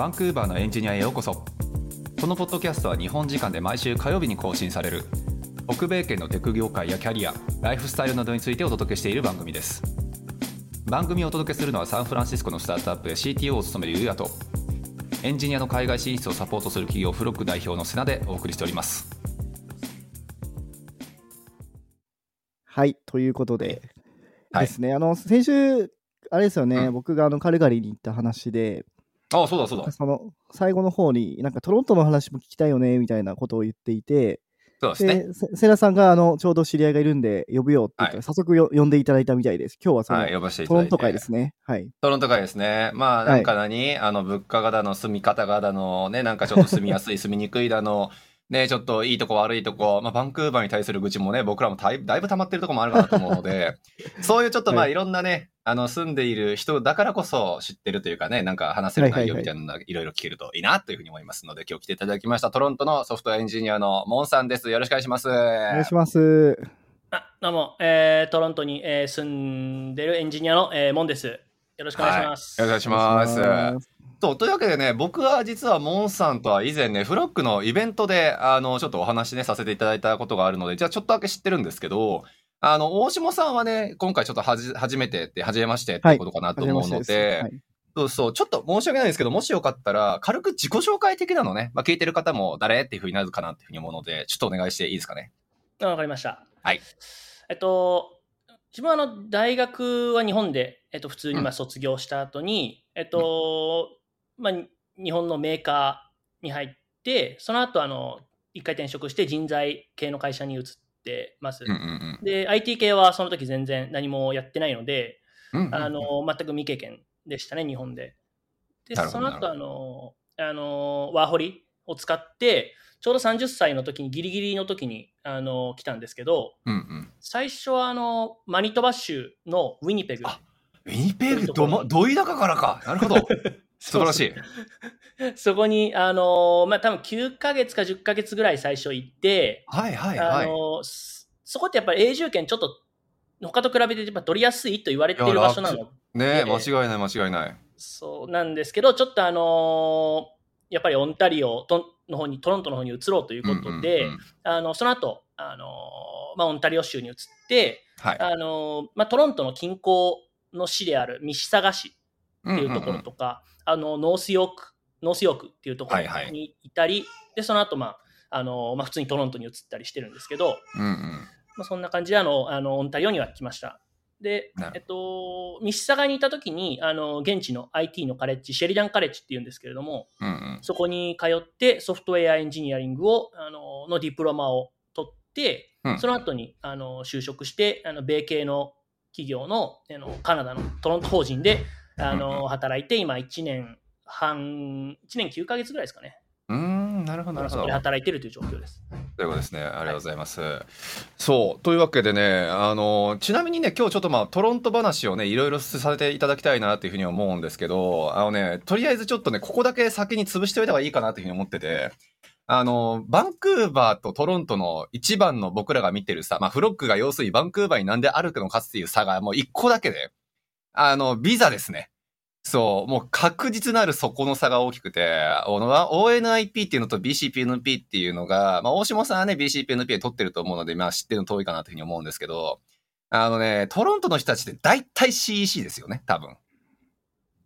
バンクーバーのエンジニアへようこそ。このポッドキャストは日本時間で毎週火曜日に更新される。北米圏のテク業界やキャリアライフスタイルなどについてお届けしている番組です。番組をお届けするのはサンフランシスコのスタートアップで CTO を務めるユうヤとエンジニアの海外進出をサポートする企業フロック代表のセナでお送りしております。はい、ということで、はい。ですね、あの、先週、あれですよね、うん。僕があのカルガリーに行った話で、ああそうだそうだその最後の方に、なんかトロントの話も聞きたいよね、みたいなことを言っていて、そうですねセナさんがあのちょうど知り合いがいるんで、呼ぶよって言ったら、はい早速よ呼んでいただいたみたいです。今日はその、はい呼ばせていただいてトロント会ですね。はい。トロント会ですね。まあ、なんか何、あの、物価がだの、住み方がだの、ね、なんかちょっと住みやすい、住みにくいだの、ね、ちょっといいとこ悪いとこ、まあ、バンクーバーに対する愚痴もね、僕らもだいだいぶ溜まってるとこもあるかなと思うので、そういうちょっとまあ、はいいろんなね、あの、住んでいる人だからこそ知ってるというかね、なんか話せる内容はいはいはいみたいなのがいろいろ聞けるといいなというふうに思いますので、今日来ていただきました、トロントのソフトウェアエンジニアのモンさんです。よろしくお願いします。おお願いします。あどうも、えートロントに、えー住んでるエンジニアの、えーモンです。よろしくお願いします。よろしくお願いします。お願いしますそう、というわけでね、僕は実はモンさんとは以前ね、フロックのイベントで、あの、ちょっとお話ね、させていただいたことがあるので、じゃあちょっとだけ知ってるんですけど、あの、大下さんはね、今回ちょっとはじ、初めてって、初めましてってことかなと思うので、ましてですそうそう、ちょっと申し訳ないですけど、もしよかったら、軽く自己紹介的なのね、まあ、聞いてる方も誰っていうふうになるかなっていうふうに思うので、ちょっとお願いしていいですかね。あわかりました。はい。えっと、自分はあの大学は日本で、えっと、普通にうんまあ卒業した後に、えっと、まあ、日本のメーカーに入って、その後あの一回転職して人材系の会社に移ってます。うんうんで、IT 系はその時全然何もやってないので、うん。うんうんうんあの、全く未経験でしたね、日本で。で、その後、あの、あの、ワーホリを使って、ちょうど30歳の時に、ギリギリの時に、あの、来たんですけど、うんうん。最初は、あの、マニトバ州のウィニペグ。あウィニペグどま、ど田舎からか。なるほど。素晴らしい。そ こに、あの、まあ、多分9ヶ月か10ヶ月ぐらい最初行って、はいはいはい。あの、そそこってやっぱり永住権ちょっと、他と比べてやっぱ取りやすいと言われている場所なのね間違いない間違いない。そうなんですけど、ちょっとあのーやっぱりオンタリオとの方に、トロントの方に移ろうということで、あのその後、あのーまあ、オンタリオ州に移って、はい。あのーまあ、トロントの近郊の市であるミシサガ市っていうところとか、あのノースヨーク、ノースヨークっていうところはいはいにいたり、で、その後、まあ、あのーまあ、普通にトロントに移ったりしてるんですけど、うんうん。まあ、そんな感じであのあのオンタリオには来ました。でえっと、ミシサガにいた時にあの現地の IT のカレッジ、シェリダンカレッジっていうんですけれども、うんうん。そこに通ってソフトウェアエンジニアリングをあののディプロマを取って、うんその後にあの就職して、あの米系の企業のあのカナダのトロント法人であうんの働いて、今1年半、1年9ヶ月ぐらいですかね。うーん、なるほど、なるほど。働いてるという状況です。ということですね。ありがとうございます。そう。というわけでね、あの、ちなみにね、今日ちょっとまあ、トロント話をね、いろいろさせていただきたいなっていうふうに思うんですけど、あのね、とりあえずちょっとね、ここだけ先に潰しておいた方がいいかなっていうふうに思ってて、あの、バンクーバーとトロントの一番の僕らが見てるさ、まあ、フロックが要するにバンクーバーになんであるのかっていう差がもう一個だけで、あの、ビザですね。そう、もう確実なるそこの差が大きくて、ONIP っていうのと BCPNP っていうのが、まあ、大下さんはね、BCPNP で取ってると思うので、まあ知ってるの遠いかなというふうに思うんですけど、あのね、トロントの人たちって大体 CEC ですよね、多分。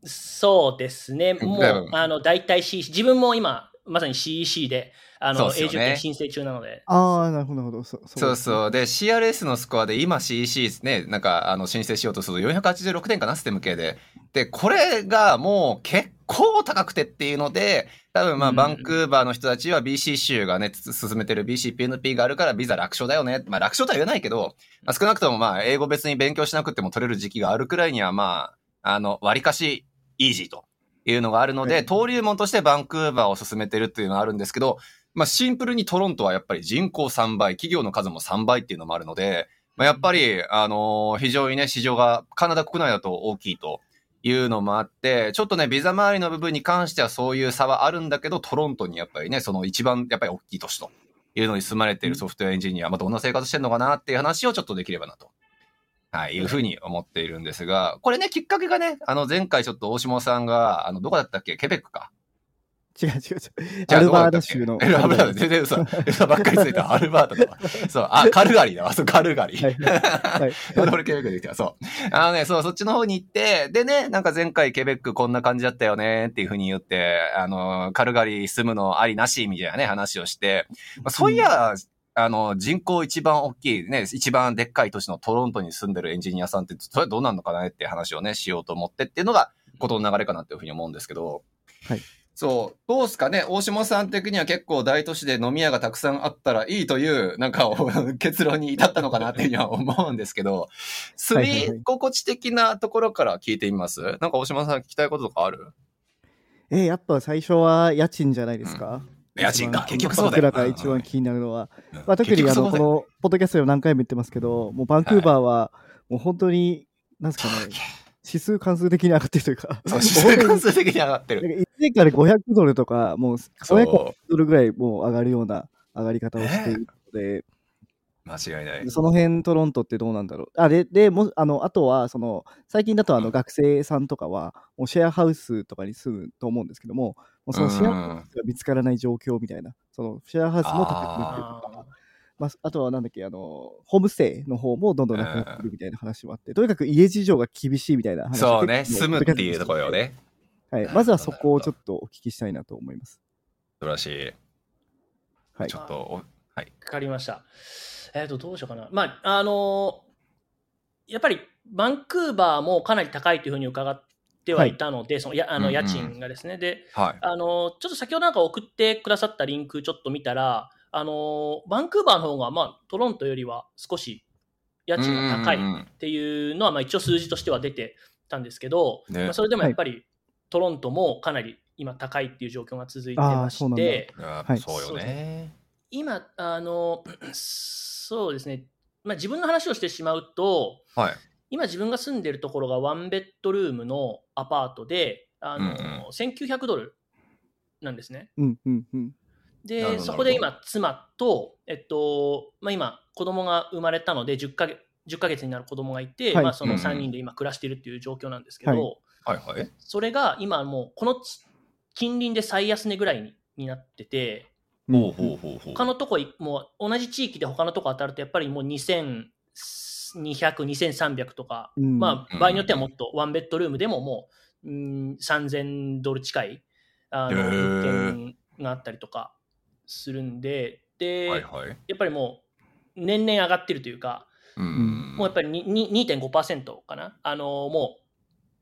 そうですね、もだう、あの、大体 CEC、自分も今、まさに CEC で、あの、ね永住権申請中なので、ああ、なるほど、なるほど。そそうそう。で、CRS のスコアで今 CEC ですね、なんか、あの、申請しようとすると486点かな、ステム系で。で、これがもう結構高くてっていうので、多分まあ、うんバンクーバーの人たちは BC 州がね、つ進めてる BCPNP があるからビザ楽勝だよね。まあ、楽勝とは言えないけど、まあ、少なくともまあ、英語別に勉強しなくても取れる時期があるくらいには、まあ、あの、割かし、イージーというのがあるので、はい登竜門としてバンクーバーを進めてるっていうのはあるんですけど、まあ、シンプルにトロントはやっぱり人口3倍、企業の数も3倍っていうのもあるので、まあ、やっぱり、あのー非常にね、市場がカナダ国内だと大きいというのもあって、ちょっとね、ビザ周りの部分に関してはそういう差はあるんだけど、トロントにやっぱりね、その一番やっぱり大きい都市というのに住まれているソフトウェアエンジニア、まあ、どんな生活してるのかなっていう話をちょっとできればなと。はい、いうふうに思っているんですが、これね、きっかけがね、あの、前回ちょっと大下さんが、あの、どこだったっけ？ケベックか。違う違う違う。アルバータ州の。えアルバータ全然嘘。嘘ばっかりついた。アルバータとか。そう。あ、カルガリーだわ。そう、カルガリー。はいはい。俺ケベックできた。そう。あのね、そう、そっちの方に行って、でね、なんか前回ケベックこんな感じだったよねっていう風に言って、あの、カルガリー住むのありなしみたいなね、話をして、まあ、そういや、あの、人口一番大きいね、一番でっかい都市のトロントに住んでるエンジニアさんって、それはどうなんのかなっていう話をね、しようと思ってっていうのが、ことの流れかなっていうふうに思うんですけど、はい。そう。どうすかね？大下さん的には結構大都市で飲み屋がたくさんあったらいいという、なんかを 結論に至ったのかなっていうふうには思うんですけど、住はいはいはい。み心地的なところから聞いてみます？なんか大島さん聞きたいこととかある？えーやっぱ最初は家賃じゃないですか。家賃か。一番結局そうだよ。僕らが一番気になるのは。うんまあ、特にあの、このポッドキャストでも何回も言ってますけど、もうバンクーバーは、もう本当に、なんですかね、指数関数的に上がってるというか、そう、指数関数的に上がってる。なんか1年間で500ドルとか、もうそう500ドルぐらいもう上がるような上がり方をしているので、間違いない。その辺トロントってどうなんだろう。あで、でもあのあとはその、最近だとあうんの学生さんとかは、もうシェアハウスとかに住むと思うんですけども、もうそのシェアハウスが見つからない状況みたいな、そのシェアハウスも高くなってるとか、まあ、あとはなんだっけ、あの、ホームステイの方もどんどんなくなってくるみたいな話もあって、とにかく家事情が厳しいみたいな話そうね、住むっていうところよね。はい、まずは そこをちょっとお聞きしたいなと思います。素晴らしい。はいちょ。っと、おはい。わかりました。えっ、と、どうしようかな。まあ、あのーやっぱりバンクーバーもかなり高いというふうに伺ってはいたので、そのやあの家賃がですね。で、はい。あのーちょっと先ほどなんか送ってくださったリンクちょっと見たら、あのーバンクーバーの方が、まあ、トロントよりは少し家賃が高いっていうのは、まあ、一応数字としては出てたんですけど、ねまあ、それでもやっぱり、トロントもかなり今高いっていう状況が続いてまあーそうなんだして、そうよね。今、あの、そうですね、まあ、自分の話をしてしまうと、はい。今自分が住んでるところがワンベッドルームのアパートで、あの、うんうん1900ドルなんですね。うんうんうん。で、そこで今、妻と、えっと、まあ、今、子供が生まれたので、10ヶ月、10ヶ月になる子供がいて、はいまあ、そのうんうん3人で今暮らしているっていう状況なんですけど、はいはいはい。それが今もう、このち近隣で最安値ぐらいにになってて、ほうほうほうほう。他のとこいもう同じ地域で他のとこ当たるとやっぱりもう2200、2300とか、うんまあ場合によってはもっとワンベッドルームでももう、うん、3000ドル近いあの物件があったりとかするんで、で、はいはい。やっぱりもう年々上がってるというか、うん。もうやっぱりにに2.5%かな？あのも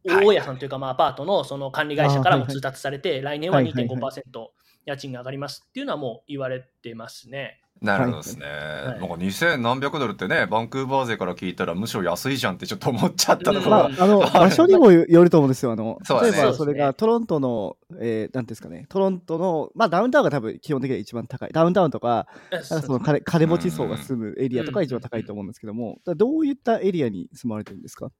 うはい大家さんというか、まあ、アパートのその管理会社からも通達されて、来年ははいはいはい2.5%家賃が上がりますっていうのはもう言われてますね。なるほどですね。い。なんか2000何百ドルってね、バンクーバー勢から聞いたらむしろ安いじゃんってちょっと思っちゃったところ。がまあ、あの 場所にもよると思うんですよ。あの。例えばそれがトロントの、えーなんですかね、トロントの、まあダウンタウンが多分基本的には一番高い。ダウンタウンとか、かその金金持ち層が住むエリアとかが一番高いと思うんですけども、どういったエリアに住まれてるんですか？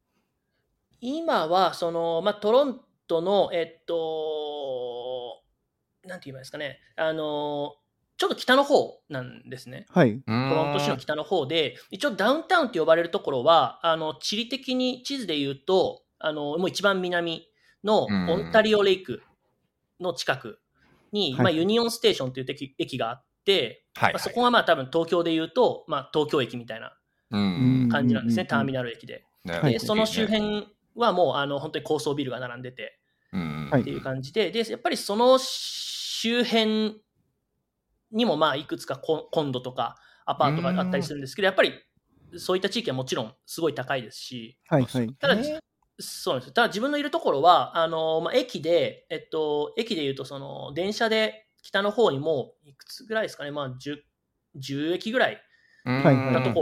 今はその、まあ、トロントの、えっと、なんて言えばいいですかね、あのちょっと北の方なんですね。はい。トロント市の北の方で、一応ダウンタウンって呼ばれるところは、あの地理的に地図で言うと、あのもう一番南のうん。オンタリオレイクの近くに、はい。まあ、ユニオンステーションという駅駅があって、はい。まあ、そこがまあ多分東京で言うと、まあ、東京駅みたいなうん。感じなんですね、うんターミナル駅で。ね。はい。で、その周辺はもうあの本当に高層ビルが並んでてっていう感じで、でやっぱりその周辺にもまあいくつかココンドとかアパートがあったりするんですけど、やっぱりそういった地域はもちろんすごい高いですし、はいはい。ただ、ねそうなんですよ。ただ自分のいるところは、あのまあ、駅で、えっと、駅でいうとその電車で北の方にもいくつぐらいですかね、まあ、10, 10駅ぐらいなとこ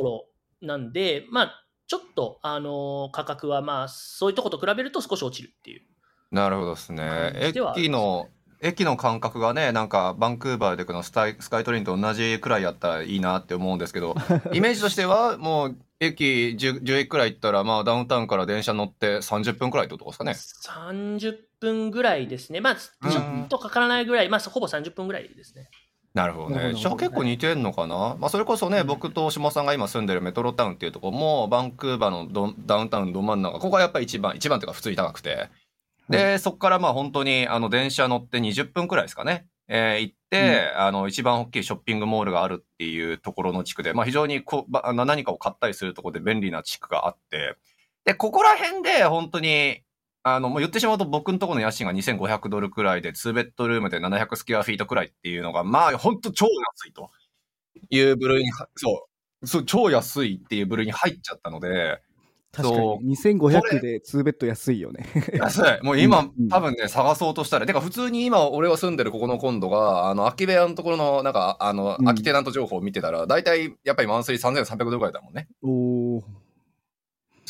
ろなんで、まあ、ちょっと、あの価格はまあそういうとこと比べると少し落ちるっていう。なるほどですね。駅の、駅の感覚がね、なんかバンクーバーでこのスタイスカイトレインと同じくらいやったらいいなって思うんですけど、イメージとしてはもう駅 10, 10駅くらい行ったら、まあダウンタウンから電車乗って30分くらいってことですかね。30分ぐらいですね。まあ、ちょっとかからないぐらい、まあ、ほぼ30分ぐらいですね。なるほどね。じゃあ結構似てんのかな、まあそれこそね、僕と下さんが今住んでるメトロタウンっていうところも、バンクーバーのどダウンタウンど真ん中、ここがやっぱり一番、一番というか普通に高くて、で、そこからまあ本当にあの電車乗って20分くらいですかね。えー行って、あの、一番大きいショッピングモールがあるっていうところの地区で、まあ非常にこうば何かを買ったりするところで便利な地区があって、で、ここら辺で本当に、あの、もう言ってしまうと僕のところの家賃が2500ドルくらいで、2ベッドルームで700スキュアフィートくらいっていうのが、まあ本当超安いという部類には、そう、そう、超安いっていう部類に入っちゃったので、確かに。2500で2ベッド安いよね。安い。もう今、うんうん多分ね、探そうとしたら、てか普通に今、俺が住んでるここの今度が、あの、空き部屋のところの、なんか、あの、うん空きテナント情報を見てたら、大体、やっぱりマンスリー3300ドルぐらいだもんね。おー。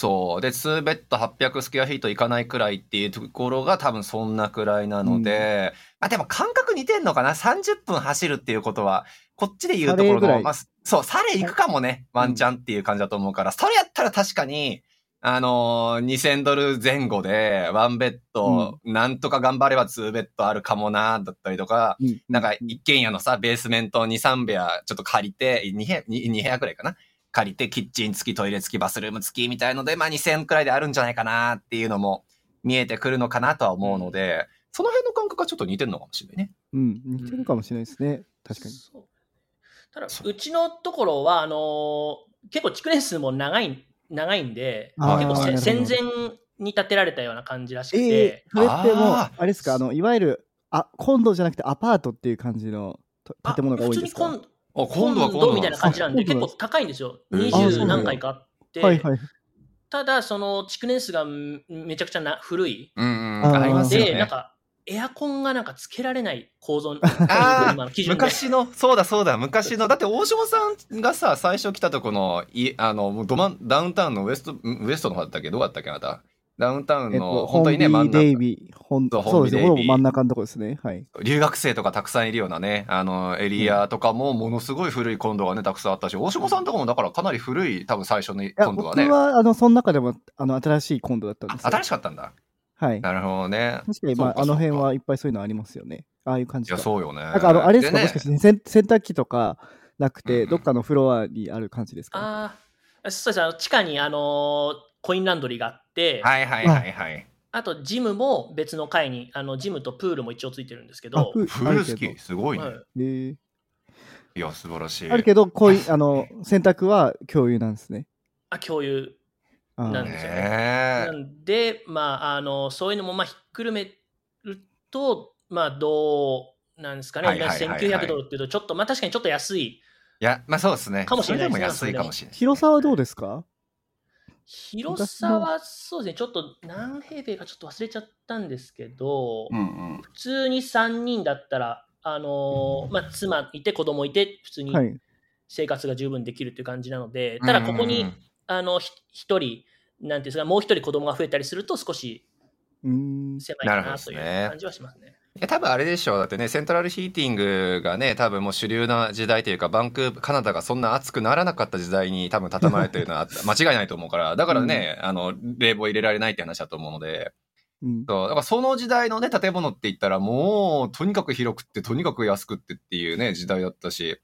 そう。で、2ベッド800スクエアフィートいかないくらいっていうところが多分そんなくらいなので、まあでも感覚似てんのかな ?30 分走るっていうことは、こっちで言うところの、まあ、そう、サレ行くかもね、ワンチャンっていう感じだと思うから、それやったら確かに、あのー2000ドル前後で、ワンベッド、なんとか頑張れば2ベッドあるかもな、だったりとか、うん。なんか一軒家のさ、ベースメント2、3部屋ちょっと借りて、2部屋、2, 部屋くらいかな。借りて、キッチン付き、トイレ付き、バスルーム付きみたいので、まあ2000くらいであるんじゃないかなっていうのも見えてくるのかなとは思うので、その辺の感覚はちょっと似てるのかもしれないね。うん、似てるかもしれないですね。確かに。そう。ただ、うちのところは、あのー結構築年数も長い、長いんで、結構戦前に建てられたような感じらしくて、ええそれってもう、ああれですか、あの、いわゆる、あ、コンドじゃなくてアパートっていう感じの建物が多いんですか？普通にあ、コン今度は今度コンドみたいな感じなんで、結構高いんですよ。えー。あそう20なんだ。何回かあって、はいはい。ただ、その築年数がんめちゃくちゃな古い。うんうん、ありますよで、なんね。か、エアコンがなんかつけられない構造に あー今の基準で。昔の、そうだそうだ、昔の、だって大島さんがさ、最初来たとこの、いあの、もうど真んダウンタウンのウエスト、んウエストの方だったっけ？どうだったっけあなた？ダウンタウンえっの、と、本当にね、真ん中デイビー、ほんそうそうですね、真ん中のとこですね。はい。留学生とかたくさんいるようなね、あの、エリアとかも、ものすごい古いコンドがね、たくさんあったし、大島さんとかもだからかなり古い、多分最初のコンドがね。僕は、あの、その中でも、あの、新しいコンドだったんです新しかったんだ。はい。なるほどね。確かに、まあ、あの辺はいっぱいそういうのありますよね。ああいう感いや。そうよね。なんか、あの、あれですか、ねもしかして洗洗濯機とかなくて、うんうんどっかのフロアにある感じですか？ああ、そうですあの地下に、あのーコインランドリーがあって、はいはいはいはい。あとジムも別の階に、あのジムとプールも一応ついてるんですけあど、プフル好き、すごいね。はいえーいや、素晴らしい。あるけど、こういう、あの、洗濯は共有なんですね。あ共有なんですよねねなんで、まあ、あのそういうのもまあひっくるめると、まあ、どうなんですかね、はいはいはいはい1900ドルっていうと、ちょっと、まあ、確かにちょっと安い。いや、まあそうですね。かもしれないですねそれでも安いかもしれない。広さはどうですか？広さはそうですね、ちょっと何平米かちょっと忘れちゃったんですけど、うんうん。普通に3人だったら、あのーまあ、妻いて子供いて、普通にはい。生活が十分できるっていう感じなので、ただここに、うんうんうんあのひ一人、なんていうんですか、もう一人子供が増えたりすると、少しうーん。狭いかなというですね。感じはしますね。いや多分あれでしょう。だってねセントラルヒーティングがね多分もう主流な時代というかバンクーバーカナダがそんな暑くならなかった時代に多分畳まれてるのは 間違いないと思うから。だからね、あの冷房入れられないって話だと思うので。うん。そう。だからその時代のね建物って言ったらもうとにかく広くってとにかく安くってっていうね時代だったし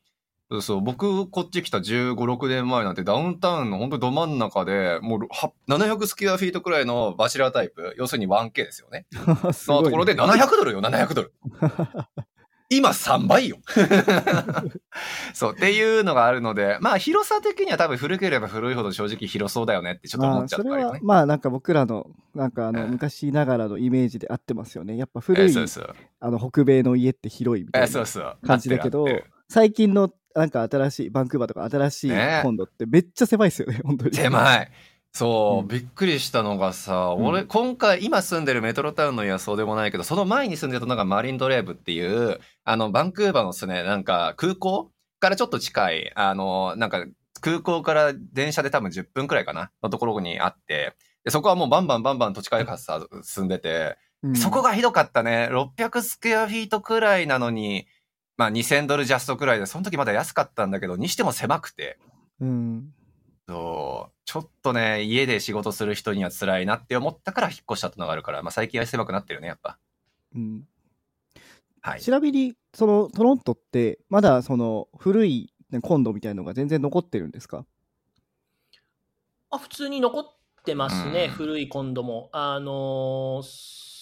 そうそう僕こっち来た1 5 6年前なんてダウンタウンの本当ど真ん中でもうは700スキュアフィートくらいのバチェラータイプ要するに 1K ですよね すごいねのところで700ドルよ、700ドル。今3倍よ。そう、っていうのがあるので、まあ広さ的には多分古ければ古いほど正直広そうだよねってちょっと思っちゃまあそれったりね。はまあなんか僕らのなんかあのうん昔ながらのイメージで合ってますよね。やっぱえ古いそうそう。あの北米の家って広いみたえいな。感じだけど最近のなんか新しいバンクーバーとか新しいねコンドってめっちゃ狭いですよね 本当に。狭い。そう、うんびっくりしたのがさ、うん俺、今回、今住んでるメトロタウンの家はそうでもないけど、その前に住んでたのがマリンドレーブっていう、あの、バンクーバーのですね、なんか空港からちょっと近い、あの、なんか空港から電車で多分10分くらいかな、のところにあって、でそこはもうバンバンバンバン土地開発さ進んでて、うんそこがひどかったね。600スクエアフィートくらいなのに、まあ2000ドルジャストくらいで、その時まだ安かったんだけど、にしても狭くて、うんそう、ちょっとね、家で仕事する人には辛いなって思ったから引っ越したってのがあるから、まあ最近は狭くなってるね、やっぱ。うんはい。ちなみにそのトロントってまだその古いねコンドみたいのが全然残ってるんですか？あ普通に残ってますね、うん古いコンドも。あのー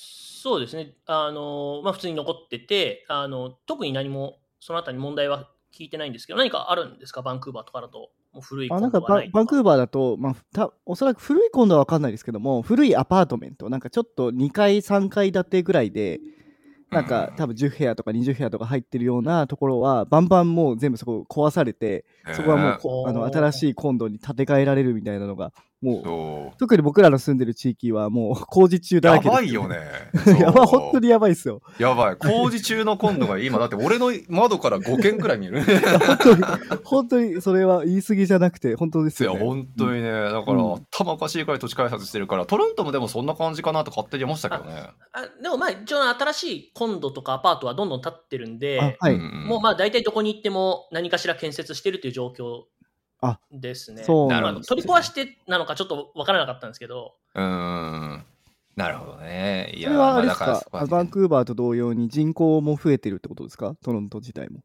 そうですね。あの、まあ、普通に残ってて、あの、特に何も、そのあたり問題は聞いてないんですけど、何かあるんですか？バンクーバーとかだと。もう古いコあなんかンドはないババンクーバーだと、まあ、たおそらく古いコンドは分かんないですけども古いアパートメントなんかちょっと2階3階建てぐらいでなんか多分10部屋とか20部屋とか入ってるようなところはバンバンもう全部そこ壊されてそこはもうあの新しいコンドに建て替えられるみたいなのがもう特に僕らの住んでる地域はもう 工事中だらやけですばいよね。やばい 本当にやばいっすよやばい。工事中の今度が今、だって俺の窓から5軒くらい見える。本当に本当にそれは言い過ぎじゃなくて本当ですいや、よね本当にね。だから、うん頭おかしいくらい土地開発してるから、トロントもでもそんな感じかなと勝手に思ってたけどね。あでもまあ、一応新しいコンドとかアパートはどんどん建ってるんで、あはい、んもうまあ大体どこに行っても何かしら建設してるという状況あですね。そうまあなんですね取り壊してなのかちょっとわからなかったんですけど、うーん。なるほどね。いや、それはあれですか、あバンクーバーと同様に人口も増えてるってことですか？トロント自体も。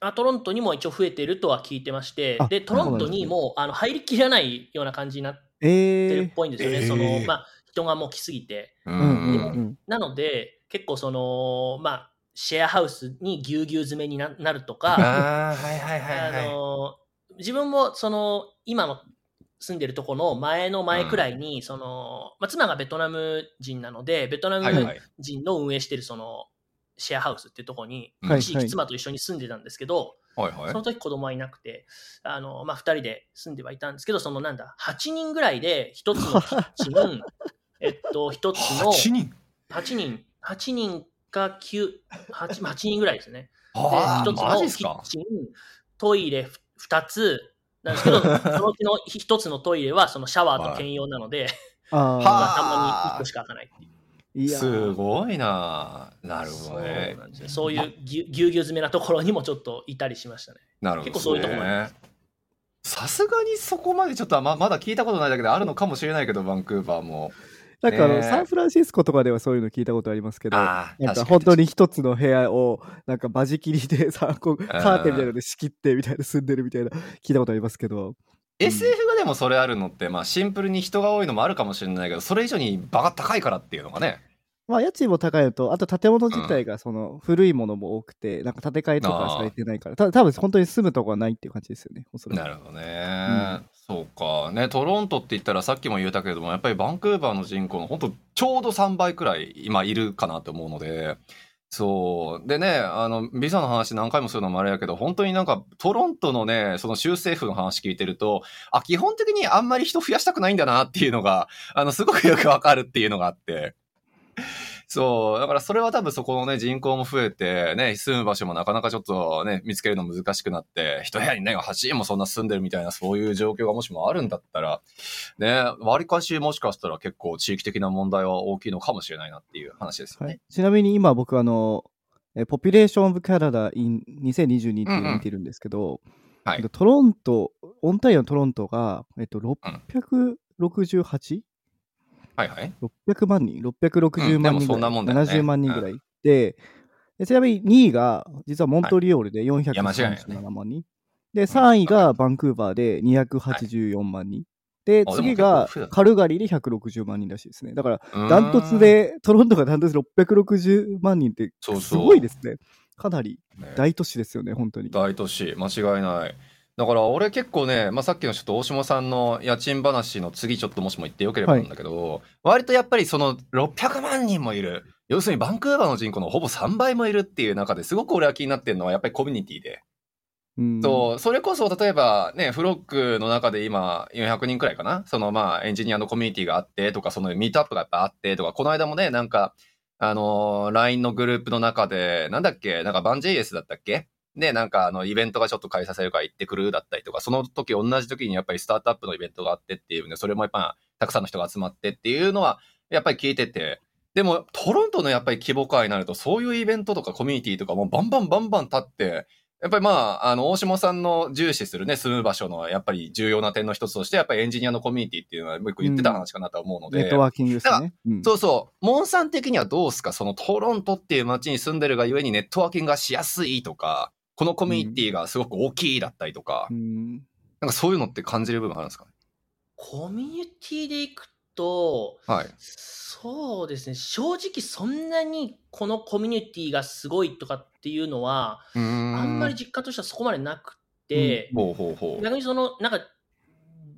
あトロントにも一応増えてるとは聞いてましてあ、で、トロントにもあの入りきらないような感じになってえー、るっぽいんですよね。えーそのまあ、人がもう来すぎて。ううんうんん。うん。なので、結構その、まあ、シェアハウスにぎゅうぎゅう詰めにななるとか、ああ、はいはいはいあはい。の自分もその今の住んでるとこの前の前くらいに、そのまあ、妻がベトナム人なのでベトナム。人の運営してるそのシェアハウスっていうところにはい一時期妻と一緒に住んでたんですけど、はいはい。その時子供はいなくてあの、まあ、2人で住んではいたんですけどそのなんだ8人ぐらいで1つのキッチンえっと1つの8人？8人。8人か 9, 8, 8人ぐらいですね。で、ああ、一つのキッチン、トイレ2つなんですけど、そのうちの一つのトイレはそのシャワーと兼用なので、あ たまに1個しか開かないっていすごいな。なるほどね。そういうぎゅぎゅうぎゅう詰めなところにもちょっといたりしましたね。なるほど、結構そういうとこもありますさすがにそこまでちょっとままだ聞いたことないだけであるのかもしれないけど、バンクーバーも。なんかあの、ね。ーサンフランシスコとかではそういうの聞いたことありますけど、なんか確本当に一つの部屋をなんか間仕切りでさこうカーテンみたいなので仕切ってみたいな住んでるみたいな聞いたことありますけど、SF がでもそれあるのって、まあシンプルに人が多いのもあるかもしれないけど、それ以上に場が高いからっていうのがね。まあ家賃も高いのとあと建物自体がその古いものも多くてなんか建て替えとかされてないからた多分本当に住むとこはないっていう感じですよねおそらく。なるほどね、そうか。ねトロントって言ったらさっきも言ったけれどもやっぱりバンクーバーの人口の本当ちょうど3倍くらい今いるかなと思うので。そう。でねあのビザの話何回もするのもあれやけど本当になんかトロントのねその州政府の話聞いてるとあ基本的にあんまり人増やしたくないんだなっていうのがあのすごくよくわかるっていうのがあって。そう。だからそれは多分そこのね、人口も増えて、ね、住む場所もなかなかちょっとね、見つけるの難しくなって、一部屋にね、8人もそんな住んでるみたいな、そういう状況がもしもあるんだったら、ね、割かしもしかしたら結構地域的な問題は大きいのかもしれないなっていう話ですよね。はい、ちなみに今僕あのえポピュレーション・オブ・キャナダ in 2022っていうのを見てるんですけど、はいえっとトロントオンタリオのトロントが、えっと、668?600 はいはい。万人？660万人ぐらい、うんでもそんなもんだよね。70万人ぐらい、ででちなみに2位が実はモントリオールでい。や間違いない。437万人、で3位がバンクーバーで284万人、で次がカルガリーで160万人らしいですね。だからダントツで、トロントがダントツで660万人ってすごいですね。かなり大都市ですよね、本当に。大都市。間違いないだから俺結構ね、まあ、さっきのちょっと大下さんの家賃話の次ちょっともしも言ってよければなんだけど、割とやっぱりその600万人もいる要するにバンクーバーの人口のほぼ3倍もいるっていう中ですごく俺は気になってるのはやっぱりコミュニティで、うん。そうそれこそ例えばねフロックの中で今400人くらいかな？そのまあエンジニアのコミュニティがあってとかそのミートアップがやっぱあってとかこの間もねなんかあのー LINE のグループの中でなんだっけ？なんかバン JS だったっけ？で、なんかあの、イベントがちょっと開催されるから行ってくるだったりとか、その時同じ時にやっぱりスタートアップのイベントがあってっていうね、それもやっぱたくさんの人が集まってっていうのは、やっぱり聞いてて、でもトロントのやっぱり規模感になると、そういうイベントとかコミュニティとかもバンバンバンバン立って、やっぱりまあ、あの、大下さんの重視するね、住む場所のやっぱり重要な点の一つとして、やっぱりエンジニアのコミュニティっていうのはよく言ってた話かなと思うので、ネットワーキングですね。うんそうそう。モンさん的にはどうすか？そのトロントっていう街に住んでるがゆえにネットワーキングがしやすいとか、このコミュニティがすごく大きいだったりとか、うんなんかそういうのって感じる部分あるんですか？ねコミュニティで行くと、はい。そうですね、正直そんなにこのコミュニティがすごいとかっていうのは、あんまり実感としてはそこまでなくて、ほうほうほう。逆にその、なんか、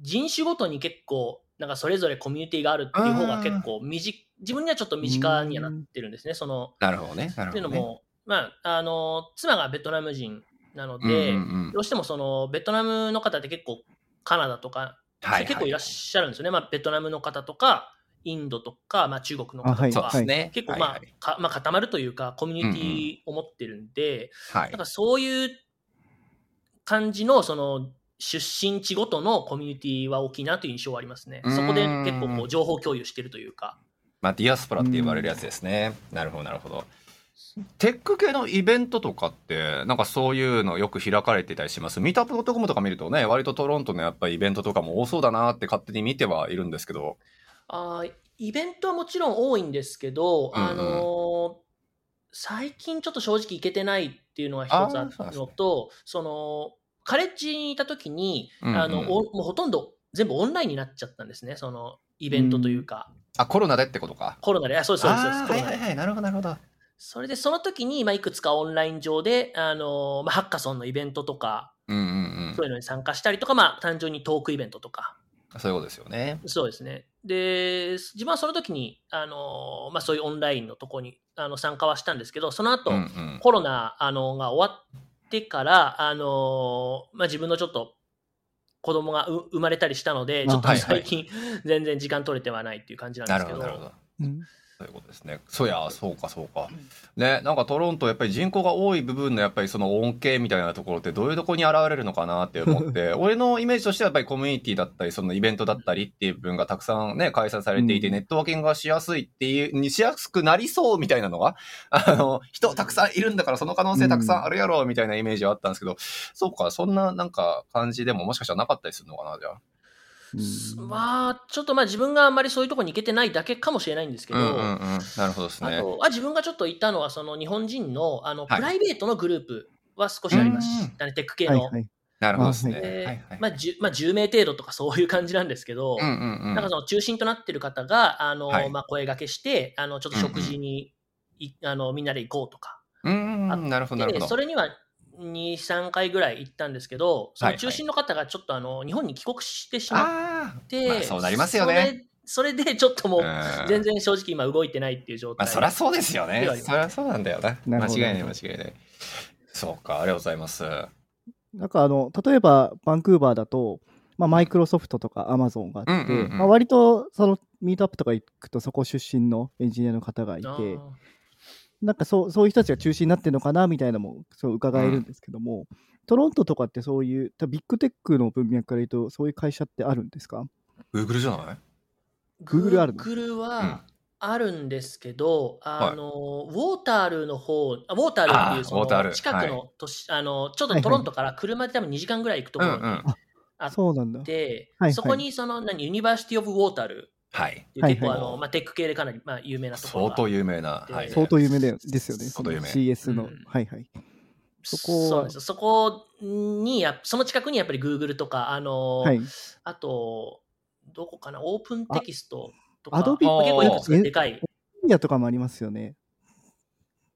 人種ごとに結構、なんかそれぞれコミュニティがあるっていう方が結構身近、自分にはちょっと身近にはなってるんですね。その、なるほどね。なるほど、ね。っていうのも、まあ、あの、妻がベトナム人なので、うんうんうんどうしてもその、ベトナムの方って結構カナダとか、はい結構いらっしゃるんですよね。まあ、ベトナムの方とか、インドとか、まあ、中国の方とか、あはい。結構まあ、はいはいかまあ、固まるというか、コミュニティを持ってるんで、はいなんかそういう感じの、その、出身地ごとのコミュニティは大きいなという印象はありますね。うんそこで結構こう情報共有してるというか。まあ、ディアスポラって言われるやつですね。なるほど、なるほど。テック系のイベントとかって、なんかそういうのよく開かれてたりします？ミートアップ .com とか見るとね、割とトロントのやっぱりイベントとかも多そうだなって勝手に見てはいるんですけど。あーイベントはもちろん多いんですけど、うんうんあのー最近ちょっと正直行けてないっていうのが一つあるのと、その、カレッジにいた時に、うんうんあの、おもうほとんど全部オンラインになっちゃったんですね、そのイベントというか、あ、コロナでってことか。コロナで、あ、そうです、そうです、はいはいはい。なるほど、なるほど。それでその時に、まあ、いくつかオンライン上で、あのまあ、ハッカソンのイベントとか、うんうんそういうのに参加したりとか、まあ、単純にトークイベントとか、うん。そういうことですよね。そうですね。で、自分はその時に、あのまあ、そういうオンラインのとこにあの参加はしたんですけど、その後、うんうん。コロナあのが終わってから、あのまあ、自分のちょっと子供がう生まれたりしたので、あちょっとはいはい最近、全然時間取れてはないっていう感じなんですけど。なるほど、なるほど。うんそういうことですね。そうや、そうか、そうか。ね、なんかトロント、やっぱり人口が多い部分のやっぱりその恩恵みたいなところってどういうところに現れるのかなって思って、俺のイメージとしてはやっぱりコミュニティだったり、そのイベントだったりっていう部分がたくさんね、開催されていて、うんネットワーキングがしやすいっていう、にしやすくなりそうみたいなのが、あの、人たくさんいるんだからその可能性たくさんあるやろみたいなイメージはあったんですけど、そうか、そんななんか感じでももしかしたらなかったりするのかな、じゃあ。うんまあ、ちょっとまあ自分があんまりそういうところに行けてないだけかもしれないんですけど、うんうんうん。なるほどですね。あとあ自分がちょっといたのは、その日本人のあのはいプライベートのグループは少しありましたね、テック系の。はいはい。なるほどですね。まあ 10, まあ、10名程度とかそういう感じなんですけど、うんうんうん。なんかその中心となってる方が、あのはいまあ、声掛けして、あのちょっと食事に、いあのみんなで行こうとか。うんうん、なるほど、なるで、ほど。それには2、3回ぐらい行ったんですけど、その中心の方がちょっとあの日本に帰国してしまって、まあそうなりますよね。それ。それでちょっともう、うん全然正直今動いてないっていう状態。まあそりゃそうですよねそりゃそうなんだよな。間違いない間違いない。そうか、ありがとうございます。なんかあの、例えばバンクーバーだと、まあ、マイクロソフトとかアマゾンがあって、うんうんうんまあ、割とそのミートアップとか行くとそこ出身のエンジニアの方がいて、なんかそうそういう人たちが中心になってるのかなみたいなのもそう伺えるんですけども、トロントとかってそういう、ビッグテックの文脈から言うと、そういう会社ってあるんですか？Google じゃない？Google あるの？Google うん。はあるんですけど、あの、ウォータールの方、あウォータールっていうそあーウォータール。の近くの都市、あの、ちょっとトロントから車で多分2時間ぐらい行くところにうんうん。あっそうなんだ。て、はいはい。そこにその、何、ユニバーシティオブウォータールはい。結構はいあの、まあ、テック系でかなり、まあ、有名なところが相当有名な。はい。相当有名ですよね。相当有名その CS の。うんはいはい。そこはそうなんですよそこにや、その近くにやっぱり Google とか、あの、はい。あと、どこかな、オープンテキストとか、アドビ結構いくつかえでかい。エンビアとかもありますよね。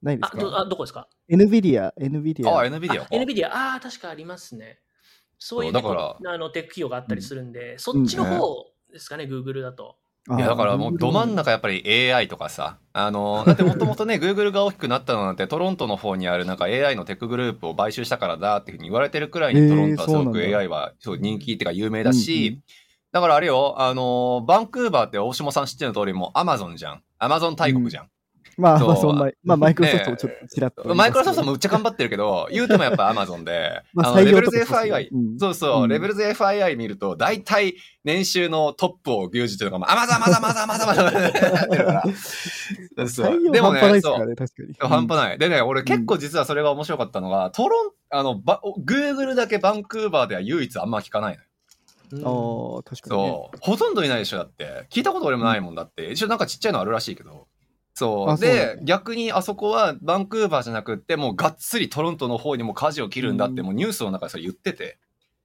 ないですあ、どかあどこですか ?NVIDIA、NVIDIA。あ、NVIDIA か。NVIDIA、ああ、確かありますね。そういうそうだ結構からあのテック企業があったりするんで、そっちの方ですかね、Google だと。あいやだからもうど真ん中やっぱり AI とかさ、あの、だってもともとね、Google が大きくなったのなんてトロントの方にあるなんか AI のテックグループを買収したからだっていうふうに言われてるくらいにトロントはすごく AI は人気っていうか有名だし、うんうんだからあれよ、あの、バンクーバーって大下さん知ってる通りもう Amazon じゃん。Amazon 大国じゃん。まあ、そうまあ、そんな、まあ、マイクロソフトもちょっとちらっと、マイクロソフトもむっちゃ頑張ってるけど、言うてもやっぱ Amazon で、まああのレベルズ FII ね、うんそうそう、うんレベルズ FII 見ると、大体年収のトップを牛耳ってるのが、あ、まだまだまだまだまだまだやってるから。そうでもね半端ないですそう。半端ない。でね、俺結構実はそれが面白かったのが、トロン、あの、ば、Google だけバンクーバーでは唯一あんま聞かないのよ。うんああ、確かに、ね。そう。ほとんどいないでしょ、だって。聞いたこと俺もないもんだって。一応なんかちっちゃいのあるらしいけど。そう。で、逆にあそこはバンクーバーじゃなくって、もうがっつりトロントの方にも舵を切るんだって、うんもうニュースの中でそれ言ってて。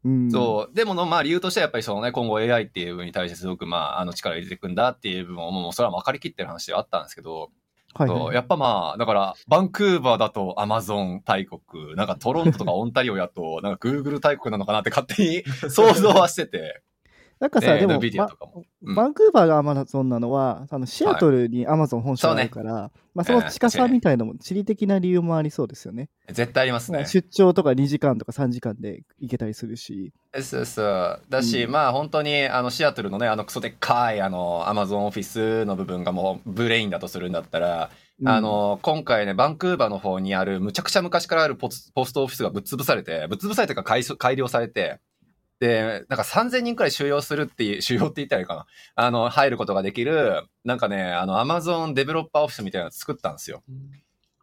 うん。そう。でもの、まあ理由としてはやっぱりそのね、今後 AI っていう部分に対してすごくまあ、あの力入れていくんだっていう部分をもうそれは分かりきってる話ではあったんですけど、はい、はい。そうやっぱまあ、だから、バンクーバーだとアマゾン大国、なんかトロントとかオンタリオやと、なんかグーグル大国なのかなって勝手に想像はしてて、なんかさ、ねでも、うんバンクーバーがアマゾンなのは、あのシアトルにアマゾン本社があるから、まあ、その近さみたいのも地理的な理由もありそうですよね。絶対ありますね。出張とか2時間とか3時間で行けたりするし。そうそう。だし、うんまあ本当に、あの、シアトルのね、あのクソでっかい、あの、アマゾンオフィスの部分がもうブレインだとするんだったら、うんあ、の、今回ね、バンクーバーの方にある、むちゃくちゃ昔からあるポストオフィスがぶっ潰されて、ぶっ潰されてか改装改良されて、で、なんか3000人くらい収容するっていう、収容って言ったらいいかな。あの、入ることができる、なんかね、あの、アマゾンデベロッパーオフィスみたいなの作ったんですよ。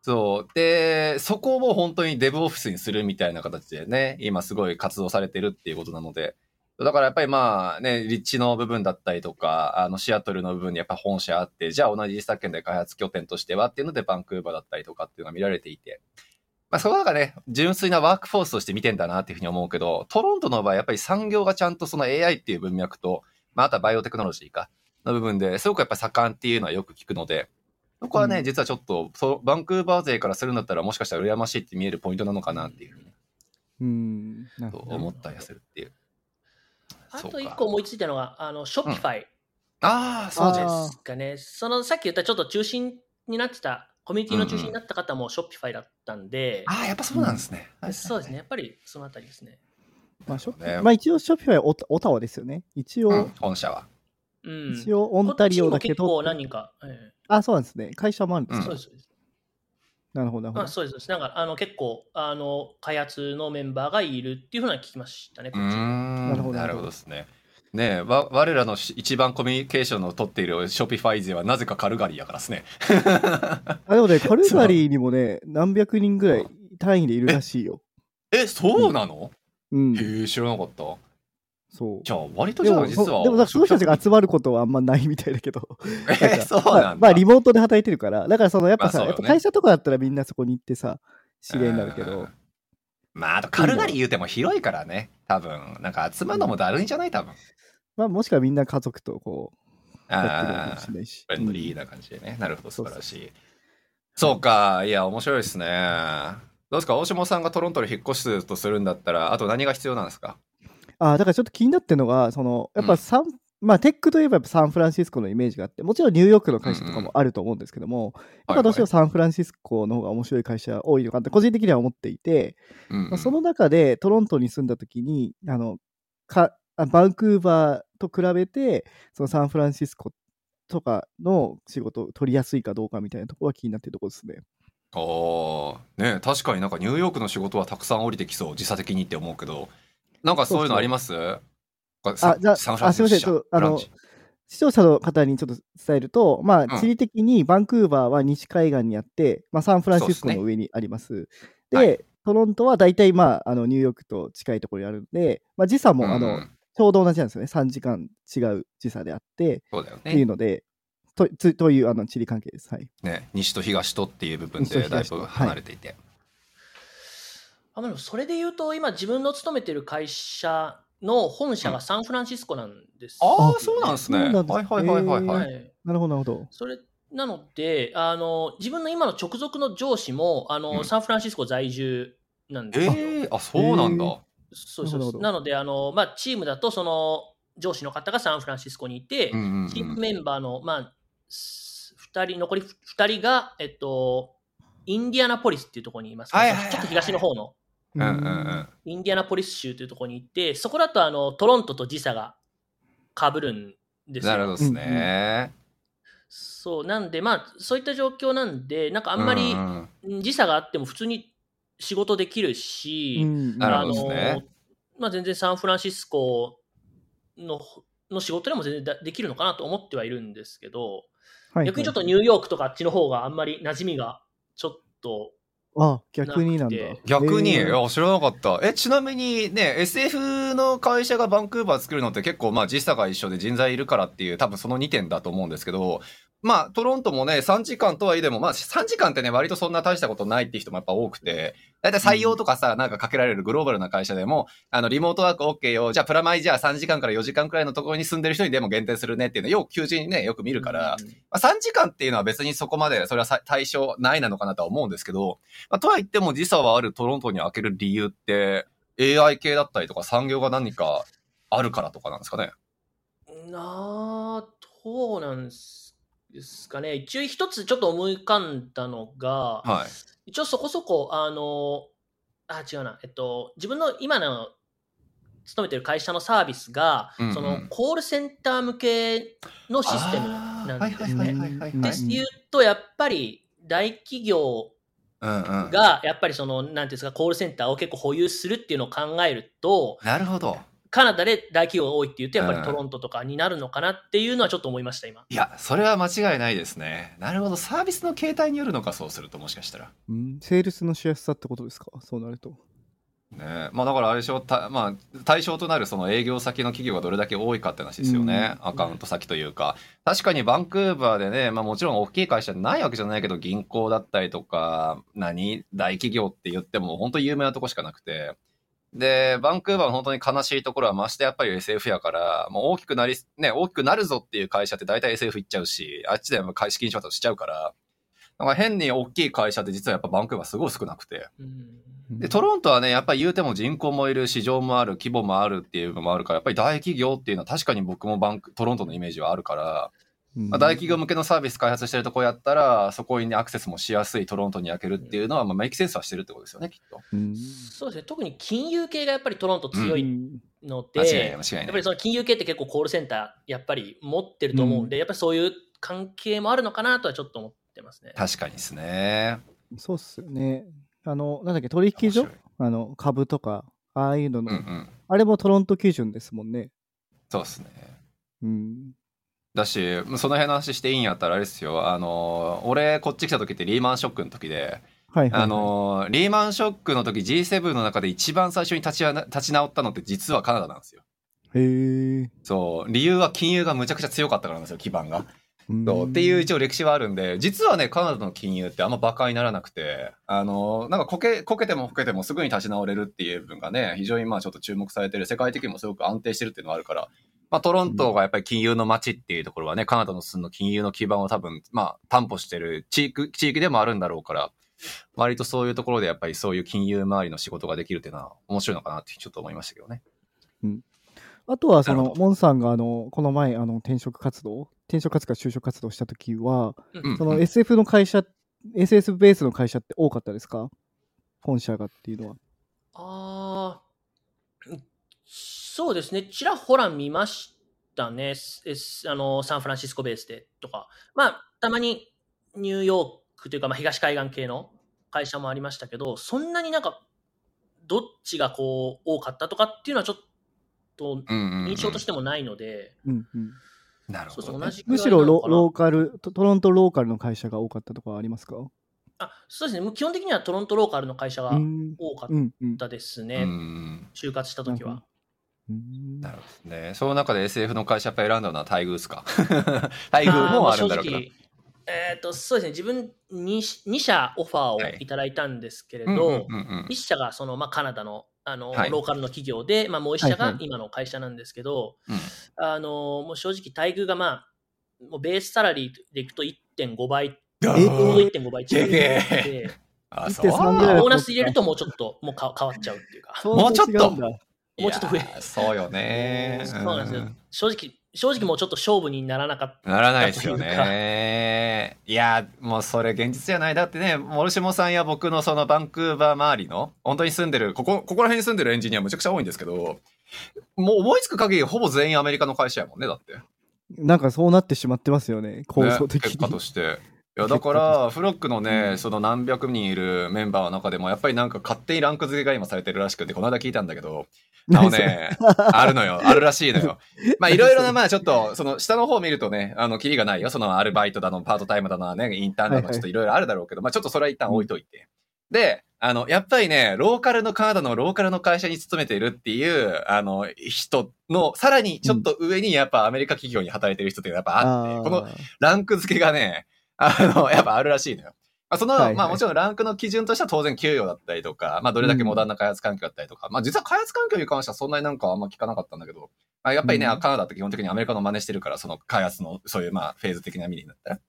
そう。で、そこを本当にデブオフィスにするみたいな形でね、今すごい活動されてるっていうことなので、だからやっぱりまあね、立地の部分だったりとか、あのシアトルの部分にやっぱ本社あって、じゃあ同じ自作権で開発拠点としてはっていうのでバンクーバーだったりとかっていうのが見られていて、まあそこがね、純粋なワークフォースとして見てんだなっていうふうに思うけど、トロントの場合やっぱり産業がちゃんとその AI っていう文脈と、まああとはバイオテクノロジーか、の部分ですごくやっぱ盛んっていうのはよく聞くので、そこはね、うん実はちょっとそう、バンクーバー勢からするんだったらもしかしたら羨ましいって見えるポイントなのかなっていうふうにうん。と思ったりはするっていう。あと一個思いついたのが、あの、ショッピファイああ、そうで。すかね。その、さっき言ったちょっと中心になってた、コミュニティの中心になった方もショッピファイだったんで、ああ、やっぱそうなんですね。そうですね。やっぱりそのあたりですね。まあ、ショッピねまあ一応ショッピファイはオタオタワですよね。一応、うん、本社は。うん。一応オンタリオだけど結構、何人か。えあ、そうなんですね。会社もあるんですか、えそうです。そうですなるほど、なるほあど。そうですそうです。なんかあの結構あの開発のメンバーがいるっていうふうな聞きましたね。こっちんなるほどなるほどですね。ねえ、わ我らのし一番コミュニケーションを取っているショピファイ勢はなぜかカルガリーやからですね。あでもね、カルガリーにもね、何百人ぐらい単位でいるらしいよ。え、そうなの、うん。へえ、知らなかった。そう。じゃあ、割とじゃあ実は。そでもさ、その人たちが集まることはあんまないみたいだけど。えそうなんだ。まあ、まあリモートで働いてるから。だから、その、やっぱさ、まあねやっぱ会社とかだったらみんなそこに行ってさ、知り合いになるけどうん。。まあ、あとカルガリー言うても広いからね。多分。なんか集まるのもだるいんじゃない？多分。まあ、もしくはみんな家族とこう、ああ。フレンドリーな感じでね。なるほど、素晴らしい。そうか。いや、面白いですね。どうですか？大下さんがトロントに引っ越すとするんだったら、あと何が必要なんですか？ああ、だからちょっと気になってるのが、その、やっぱサン、まあ、テックといえばやっぱサンフランシスコのイメージがあって、もちろんニューヨークの会社とかもあると思うんですけども、やっぱどうしてもサンフランシスコの方が面白い会社多いのかなって個人的には思っていて、まあ、その中でトロントに住んだ時にあのかあバンクーバーと比べてそのサンフランシスコとかの仕事を取りやすいかどうかみたいなところは気になってるところですね。ああ、ね確かになんかニューヨークの仕事はたくさん降りてきそう、時差的にって思うけど、なんかそういうのあります？ああじゃああすいませんあの視聴者の方にちょっと伝えると、まうんあ、地理的にバンクーバーは西海岸にあって、まあ、サンフランシスコの上にあります。ではいトロントは大体、まあ、あのニューヨークと近いところにあるので、まあ、時差もあの、うんちょうど同じなんですよね。3時間違う時差であって、そうだよっていうねので、とつというあの地理関係です。はい。ね。西と東とっていう部分でだいぶ離れていて。あでもそれで言うと今自分の勤めてる会社の本社がサンフランシスコなんですよね、ああ、そうなんですね。はいはいはいはいは。はいい。なるほど、なるほど。それなのであの自分の今の直属の上司もあの、うんサンフランシスコ在住なんですよ。ええあ、そうなんだ。えーそうそうそうなのであの、まあ、チームだとその上司の方がサンフランシスコにいて、うんうんうんチームメンバーの、まあ、す2人残り2人が、えっと、インディアナポリスっていうところにいます、はいはいはいはいちょっと東の方のうんうんうん。インディアナポリス州というところに行ってそこだとあのトロントと時差がかぶるんですよ。なるほどですね。そうなんでまあそういった状況なんでなんかあんまり時差があっても普通に仕事できるし、あのまあ、全然サンフランシスコのの仕事でも全然だできるのかなと思ってはいるんですけど、はい。逆にちょっとニューヨークとかあっちの方があんまり馴染みがちょっと、あ、逆になんだ。逆に、いえーや知らなかった。え、ちなみにね、SF の会社がバンクーバー作るのって結構、まあ時差が一緒で人材いるからっていう、多分その2点だと思うんですけど、まあ、トロントもね、3時間とはいえでも、まあ、3時間ってね、割とそんな大したことないっていう人もやっぱ多くて、だいたい採用とかさ、なんかかけられるグローバルな会社でも、あの、リモートワーク OK よ、じゃあプラマイじゃあ3時間から4時間くらいのところに住んでる人にでも限定するねっていうのよく求人にね、よく見るから、うんまあ、3時間っていうのは別にそこまで、それはさ対象ないなのかなとは思うんですけど、まあ、とは言っても時差はあるトロントに開ける理由って、AI 系だったりとか産業が何かあるからとかなんですかね？なあ、どうなんですかね。一応一つちょっと思い浮かんだのが、はい。一応そこそこ、あの、あ、違うな、えっと、自分の今の勤めてる会社のサービスが、うんうんそのコールセンター向けのシステムなんですね。はいはいうと、やっぱり大企業。が、やっぱりその、なんていうんですか、コールセンターを結構保有するっていうのを考えると、なるほど。カナダで大企業が多いっていうと、やっぱりうんトロントとかになるのかなっていうのはちょっと思いました、今。いや、それは間違いないですね。なるほど。サービスの形態によるのか、そうすると、もしかしたら。うん、セールスのしやすさってことですか？そうなると。ねまあだからあれでしょ、たまあ、対象となるその営業先の企業がどれだけ多いかって話ですよね、うんアカウント先というか。確かにバンクーバーでね、まあもちろん大きい会社ないわけじゃないけど、銀行だったりとか、何？大企業って言っても本当に有名なとこしかなくて。で、バンクーバーの本当に悲しいところはましてやっぱり SF やから、もう大きくなり、ね、大きくなるぞっていう会社って大体 SF 行っちゃうし、あっちでも資金調達しちゃうから、だから変に大きい会社って実はやっぱバンクーバーすごい少なくて。うんで、トロントはね、やっぱり言うても人口もいる、市場もある、規模もあるっていうのもあるから、やっぱり大企業っていうのは確かに僕もバンク、トロントのイメージはあるから、うんまあ、大企業向けのサービス開発してるとこやったら、そこにアクセスもしやすいトロントに開けるっていうのは、まあ、メイクセンスはしてるってことですよね、きっと。うんそうですね、特に金融系がやっぱりトロント強いうんの間違いない、で、間違いない。やっぱりその金融系って結構コールセンターやっぱり持ってると思うんで、やっぱりそういう関係もあるのかなとはちょっと思ってますね。確かにですね。そうっすよね。あの、なんだっけ、取引所？あの、株とか、ああいうのの、うんうん。あれもトロント基準ですもんね。そうですね。うん。だし、その辺の話していいんやったらあれですよ。あの、俺、こっち来た時ってリーマンショックの時で、はいはい、はい。あのーリーマンショックの時 G7 の中で一番最初に立ち立ち直ったのって実はカナダなんですよ。へえ。そう。理由は金融がむちゃくちゃ強かったからなんですよ、基盤が。うんそうっていう一応歴史はあるんで、実はね、カナダの金融ってあんま馬鹿にならなくて、あのーなんかこけ、こけてもこけてもすぐに立ち直れるっていう部分がね、非常にまあちょっと注目されてる、世界的にもすごく安定してるっていうのがあるから、まあトロントがやっぱり金融の街っていうところはね、カナダのその金融の基盤を多分、まあ担保してる地域、地域でもあるんだろうから、割とそういうところでやっぱりそういう金融周りの仕事ができるっていうのは面白いのかなってちょっと思いましたけどね。あとは、その、モンさんが、あの、この前、あの、転職活動、転職活動か就職活動したときは、うん。その SF の会社、SS ベースの会社って多かったですか？本社がっていうのは。ああ、そうですね、ちらほら見ましたね、あのサンフランシスコベースでとか、まあ、たまにニューヨークというか、まあ、東海岸系の会社もありましたけど、そんなになんか、どっちがこう多かったとかっていうのはちょっと印象としてもないので、うんうん、なるほど、むしろロローカルト、トロントローカルの会社が多かったとかはありますか？あそうですね、もう基本的にはトロントローカルの会社がうん。多かったですうね、ん就活した時は。うん。なるほどね。その中で SF の会社やっぱ選んだのは待遇ですか？待遇もあるんだろうから。正直えっ、と、そうですね、自分に2社オファーをいただいたんですけれど、うんうんうん1社がその、まあ、カナダのあの、はい。ローカルの企業で、まあ、もう1社がはいはい。今の会社なんですけど、うん。あのもう正直待遇がまあ、もうベースサラリーでいくと1.5倍、え？ちょうど1.5倍違うでけで、あ、1.3そうぐらいボーナス入れるともうちょっともうか変わっちゃうっていうか、もうちょっともうちょっと増えそうよね。そうなんですよん正直、正直もうちょっと勝負にならなかった。ならないですよね。いや、もうそれ現実じゃない。だってね、モルシモさんや僕のそのバンクーバー周りの、本当に住んでる、ここ、ここら辺に住んでるエンジニアむちゃくちゃ多いんですけど、もう思いつく限りほぼ全員アメリカの会社やもんね、だって。なんかそうなってしまってますよね、構造ね的結果に。として。いやだから、フロックのうね、ん。その何百人いるメンバーの中でも、やっぱりなんか勝手にランク付けが今されてるらしくて、この間聞いたんだけど、あのね、あるのよ、あるらしいのよ。まあいろいろな、まあちょっと、その下の方を見るとね、あの、キリがないよ。そのアルバイトだの、パートタイムだのね、インターンだの、ちょっといろいろあるだろうけど、まあちょっとそれは一旦置いといて。で、あの、やっぱりね、ローカルのカナダのローカルの会社に勤めているっていう、あの、人の、さらにちょっと上にやっぱアメリカ企業に働いてる人ってやっぱあって、このーランク付けがね、あの、やっぱあるらしいのよ。まあ、その、はいはいまあもちろんランクの基準としては当然給与だったりとか、まあどれだけモダンな開発環境だったりとか、まあ実は開発環境に関してはそんなになんかあんま聞かなかったんだけど、まあ、やっぱりね、うんカナダって基本的にアメリカの真似してるから、その開発のそういうまあフェーズ的な意味になったら。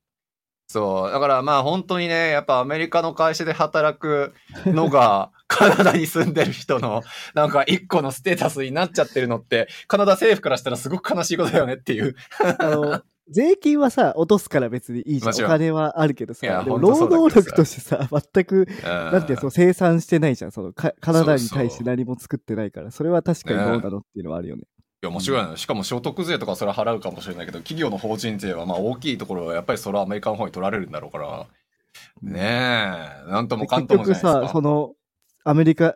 そう。だからまあ本当にね、やっぱアメリカの会社で働くのが カナダに住んでる人のなんか一個のステータスになっちゃってるのって、カナダ政府からしたらすごく悲しいことだよねっていう。あの、税金はさ、落とすから別にいいじゃん。お金はあるけどさ、でも労働力としてさ、全く、なんてその生産してないじゃん。そのカカナダに対して何も作ってないから、それは確かにどうなのっていうのはあるよね。いや、面白いな。しかも所得税とかそれは払うかもしれないけど、企業の法人税はまあ大きいところはやっぱりそれはアメリカの方に取られるんだろうから。ねえ、なんともかん結局ともじゃないですか。さ、その、アメリカ、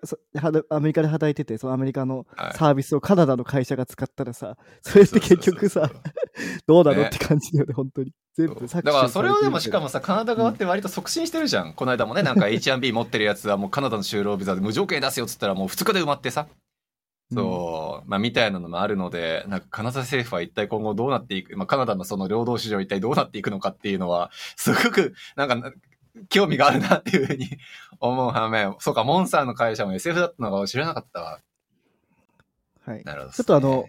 アメリカで働いてて、そのアメリカのはい。サービスをカナダの会社が使ったらさ、それって結局さ どうなの？ね。って感じだよね、本当に。全部だからそれをでもしかもさ、カナダ側って割と促進してるじゃん。この間もね、なんか H1B 持ってるやつはもうカナダの就労ビザで無条件に出すよっつったらもう2日で埋まってさ。そう、まあみたいなのもあるので、なんかカナダ政府は一体今後どうなっていく、まあカナダのその労働市場一体どうなっていくのかっていうのは、すごくなんか興味があるなっていうふうに 思う反面、そうか、モンサーの会社も SF だったのか知らなかったわ。はい。なるほど、ちょっとあの、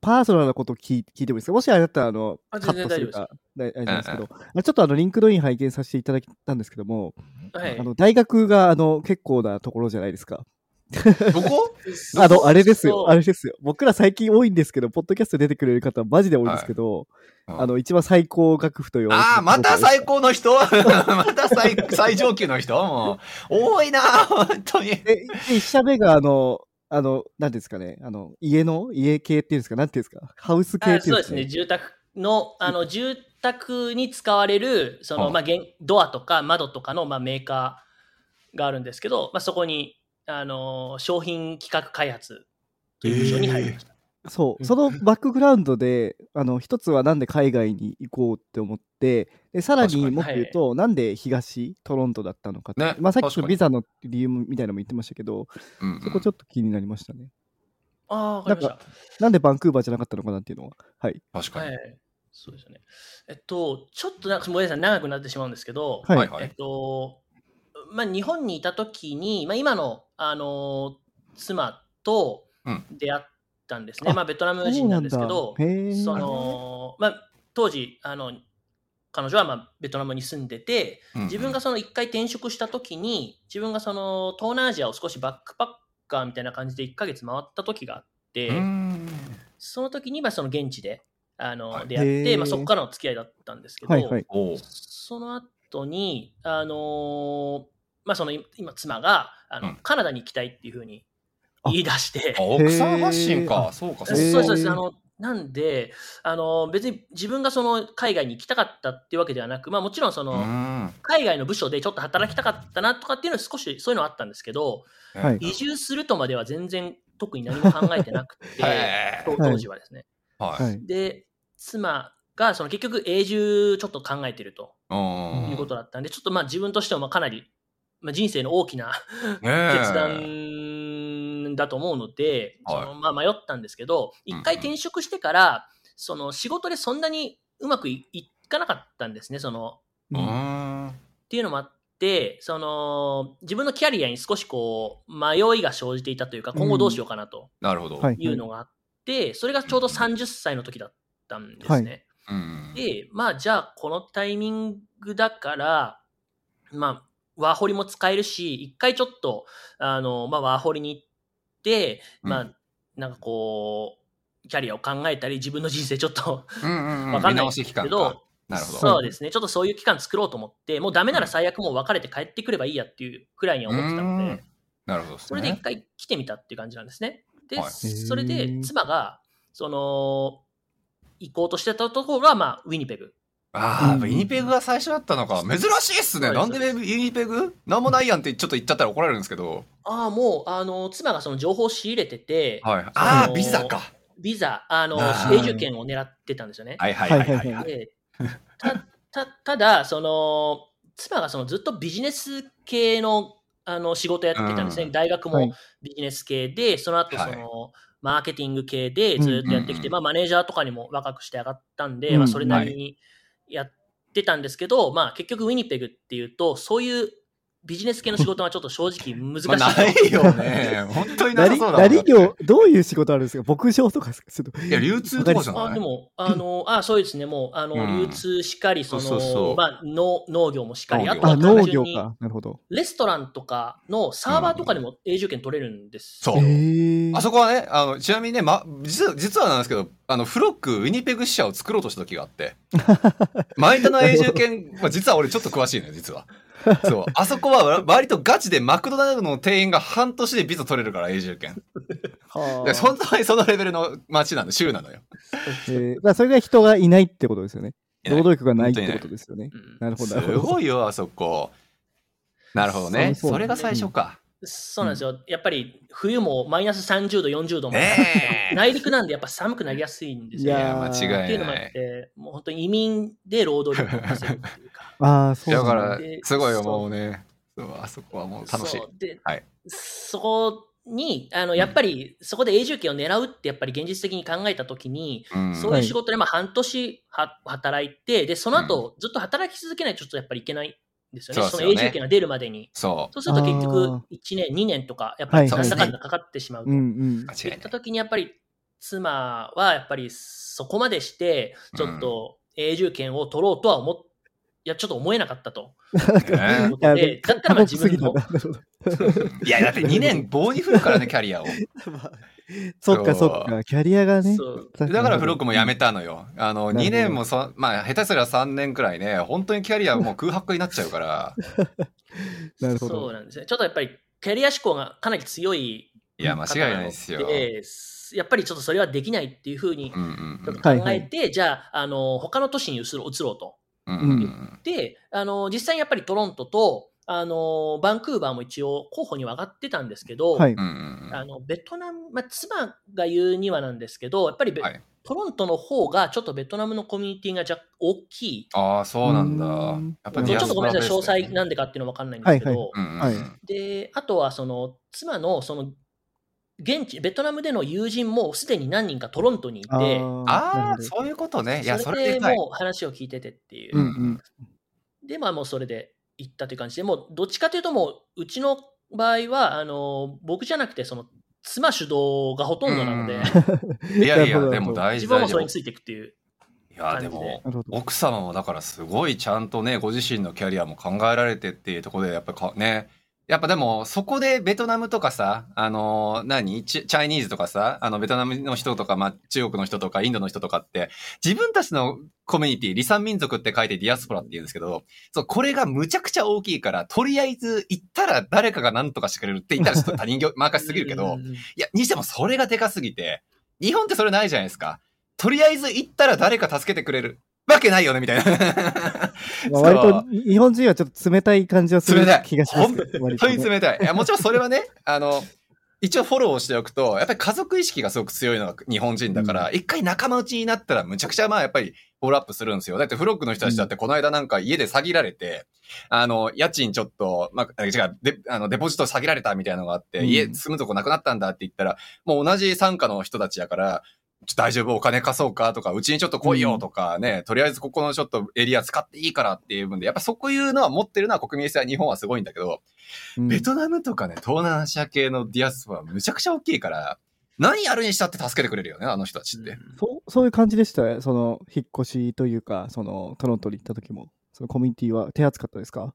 パーソナルなことを聞い聞いてもいいですか？もしあれだったら、あの、あカッ全然トするか、大丈夫です。けうんど、あちょっとあの、リンクドイン拝見させていただいたんですけども、はい。あの、大学が、あの、結構なところじゃないですか。どこ？あの、あれですよ、あれですよ。僕ら最近多いんですけど、ポッドキャスト出てくれる方はマジで多いんですけど、あの、一番最高学府と言われてるああ、また最高の人？また最最上級の人？もう、多いな本当に。一社目が、あの、あの、なんていうんですかね、あの、家の？家系っていうんですか、なんていうんですか、ハウス系っていうんですか、あそうですね、住宅の、あの、住宅に使われる、その、はあまあ、現ドアとか窓とかの、まあ、メーカーがあるんですけど、まあ、そこに、あの、商品企画開発という部署に入りました。そう、そのバックグラウンドで、あの、一つはなんで海外に行こうって思って、で、さらににもっと言うと、なんで東トロントだったのかってねまあさっきのビザの理由みたいなのも言ってましたけど、うんうんそこちょっと気になりましたね。ああ、わかりました。なんでバンクーバーじゃなかったのかなっていうのは。はい。確かに。はい。そうですよね。えっと、ちょっとなんか、ごめんなさい、長くなってしまうんですけど、はい。はいはいえっと、まあ、日本にいた時に、まあ、今の、あの妻とうん。出会ったんですね。あまあ、ベトナム人なんですけど、その、まあ、当時、あの、彼女はまあベトナムに住んでて、うんうん。自分がその一回転職した時に、自分がその東南アジアを少しバックパッカーみたいな感じで1ヶ月回った時があって、その時にまあその現地であの、はい。出会って、まあ、そこからの付き合いだったんですけど、はいはい。その後に、あのーまあ、その今、妻があの、うんカナダに行きたいっていうふうに言い出してあ、奥さん発信へか。ーそうか、そうそうか。そうですあのなんで、あの別に自分がその海外に行きたかったっていうわけではなく、まあ、もちろんその、うーん海外の部署でちょっと働きたかったなとかっていうのは少しそういうのはあったんですけど、はい移住するとまでは全然特に何も考えてなくて、へ 当当時はですね。ーは。はいい。で、妻がその結局永住ちょっと考えてるとうんいうことだったんで、ちょっとまあ自分としてもまあかなり、まあ、人生の大きな決断だと思うので、はいそのまあ迷ったんですけど、うん一回転職してから、その仕事でそんなにうまくいいかなかったんですね、そのうーん。っていうのもあって、その自分のキャリアに少しこう迷いが生じていたというか、今後どうしようかなとなるほど。はい。いうのがあって、それがちょうど30歳の時だったんですね。うんで、まあじゃあこのタイミングだから、まあワーホリも使えるし、一回ちょっと、あの、まあワーホリに行って、まあ、うなんかこう、キャリアを考えたり、自分の人生ちょっとうんうんうん わかん見ないですけど、なるほど。そうですね、ちょっとそういう期間作ろうと思って、もうダメなら最悪もう別れて帰ってくればいいやっていうくらいには思ってたのうんで、なるほどね。それで一回来てみたっていう感じなんですね。で、はいそれで妻が、その、行こうとしてたところが、まあ、ウィニペグ。ああ、やっぱうんイニペグが最初だったのか。珍しいっすね。なんですでイニペグ？なんもないやんってちょっと言っちゃったら怒られるんですけど。ああ、もう、あの、妻がその情報を仕入れてて、はい。ああ、ビザか。ビザ、あの、永住権を狙ってたんですよね。はいはいはいはいはいたたただ、その、妻がそのずっとビジネス系のあの仕事やってたんですね。うん大学もはいビジネス系で、その後その、はマーケティング系でずっとやってきて、うんまあマネージャーとかにも若くして上がったんで、うんまあそれなりにやってたんですけど、まあ結局ウィニペグっていうと、そういうビジネス系の仕事はちょっと正直難しい。まあ、ないよね。本当になさ何そうだ何業、どういう仕事あるんですか？牧場とかですかちょっと。いや、流通とかじゃあないでも、あの、あそうですね、もう、あの、うん流通しかり、その、そうそうそうまあ、農農業もしかり、農業あとはあ、農単純に業か。なるほど。レストランとかのサーバーとかでも永住権取れるんですよ。そうへえ。あそこはね、あの、ちなみにね、ま、実は、実はなんですけど、あの、フロック、ウィニペグ支社を作ろうとした時があって、マイタの永住権、まあ、実は俺ちょっと詳しいのよ、実は。そう。あそこはわ割とガチでマクドナルドの店員が半年でビザ取れるから、永住権。はあで本当にそのレベルの街なの、州なのよ。えーまあそれが人がいないってことですよね。労働力がないってことですよね。うんなるほど。すごいよ、あそこ。なるほどね。そそれが最初か。そうなんですよ。やっぱり冬もマイナス30度、40度も。ねえ。内陸なんでやっぱ寒くなりやすいんですよ。いやいや、間違いっていうのもあっない。て、もう本当に移民で労働力を稼ぐっていうか。ああ、そうだからで、すごいよ、もうね。そうあそこはもう楽しいで、はいそこに、あの、やっぱり、そこで永住権を狙うって、やっぱり現実的に考えたときに、うんそういう仕事で、まあ、半年は働いて、で、その後、ずっと働き続けないとちょっとやっぱりいけないんですよね。そねの永住権が出るまでに。そう。そうすると結あ局ー、1年、2年とか、やっぱりはいなんだかんだかかってしまうと。うんうん。間違いないいった。時にやっぱり妻はやっぱりそこまでしてちょっと永住権を取ろうとは思っいやちょっと思えなかったと。でだったらまあ自分の過酷すぎたななるほどいや、だって2年棒に振るからね、キャリアを。ま あそっかそっか、キャリアがね。だからフロックも辞めたのよ。あの、なるほど2年もそ、まあ、下手すりゃ3年くらいね、本当にキャリアもう空白になっちゃうから。なるほそうど。なんですね。ちょっとやっぱりキャリア志向がかなり強いいや、間違いないですよ。でやっぱりちょっとそれはできないっていうふうに。考えて、じゃああの他の都市に移ろう移ろうと。うんうんであの実際にやっぱりトロントとあのバンクーバーも一応候補には上がってたんですけど、はいあのベトナム、まあ、妻が言うにはなんですけど、やっぱりベ、はいトロントの方がちょっとベトナムのコミュニティが若干大きい。ああ、そうなんだ。うんやっぱちょっとごめんなさい、詳細なんで。でかっていうのは分かんないんですけど、はいはいであとはその妻のその現地、ベトナムでの友人もすでに何人かトロントにいて、ああそういうことね。いや、そそれで。もう話を聞いててっていう。うんうん。で、まあもうそれで行ったという感じで、もうどっちかというともう、うちの場合は、あの、僕じゃなくて、その、妻主導がほとんどなので、いやいや、でも大自事大丈夫分もそれに。ついていくっていう。いや、でも。奥様もだからすごいちゃんとね、ご自身のキャリアも考えられてっていうところで、やっぱかね、やっぱでも、そこでベトナムとかさ、あのー何？チチャイニーズとかさ、あの、ベトナムの人とか、まあ、中国の人とか、インドの人とかって、自分たちのコミュニティ、離散民族って書いてディアスポラって言うんですけど、そう、これがむちゃくちゃ大きいから、とりあえず行ったら誰かが何とかしてくれるって言ったらちょっと他人業、任せすぎるけどう、んいや、にしてもそれがでかすぎて、日本ってそれないじゃないですか。とりあえず行ったら誰か助けてくれる。わけないよね、みたいな。まあ割と日本人はちょっと冷たい感じはする冷たい。気がします本当ねに冷たい。いや、もちろんそれはね、あの、一応フォローしておくと、やっぱり家族意識がすごく強いのが日本人だから、一、回仲間内になったらむちゃくちゃまあやっぱりフォローアップするんですよ。だってフロックの人たちだってこの間なんか家で詐欺られて、あの、家賃ちょっと、まあ、違う、で、あの、デポジット詐欺られたみたいなのがあって、うん。家住むとこなくなったんだって言ったら、もう同じ参加の人たちやから、ちょ大丈夫？お金貸そうか？とか、うちにちょっと来いよ？とかね、とりあえずここのちょっとエリア使っていいからっていう分で、やっぱそういうのは持ってるのは国民性は日本はすごいんだけど、うん。ベトナムとかね、東南アジア系のディアスはむちゃくちゃ大きいから、何やるにしたって助けてくれるよね、あの人たちって。そうそういう感じでしたよ。その引っ越しというか、そのトロントに行った時も、そのコミュニティは手厚かったですか？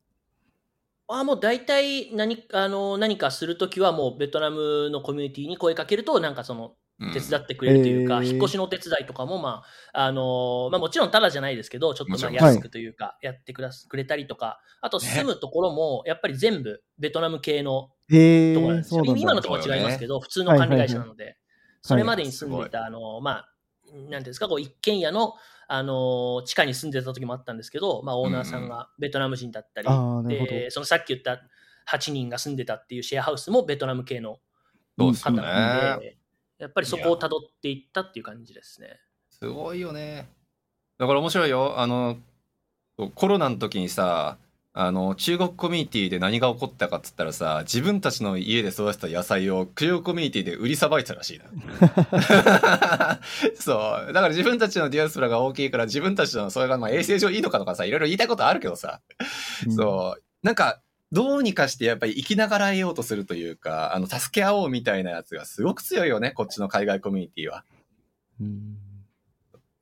あもう大体何あの何かするときはもうベトナムのコミュニティに声かけるとなんかそのうん手伝ってくれるというか、えー。引っ越しのお手伝いとかも、まああのまあ、もちろんただじゃないですけどちょっとまあ安くというかやってくだすくれたりとかあとね。住むところもやっぱり全部ベトナム系のへところなんえ、ですよ、そうなんだ。今のところは違いますけど、普通の管理会社なので、それまでに住んでいた、あの、まあ、なんですか、こう一軒家の、あの、地下に住んでた時もあったんですけど、まあ、オーナーさんがベトナム人だったり、あーなるほど。で、そのさっき言った8人が住んでたっていうシェアハウスもベトナム系の方なんね。で、やっぱりそこを辿っていったっていう感じですね。すごいよね。だから面白いよ。あの、コロナの時にさ、あの、中国コミュニティで何が起こったかっつったらさ、自分たちの家で育てた野菜を中国コミュニティで売りさばいてたらしいな。そう。だから自分たちのディアスプラが大きいから自分たちのそれがまあ衛生上いいのかとかさ、いろいろ言いたいことあるけどさ、そう。なんか、どうにかしてやっぱり生きながらえようとするというか、あの、助け合おうみたいなやつがすごく強いよね、こっちの海外コミュニティは。うん。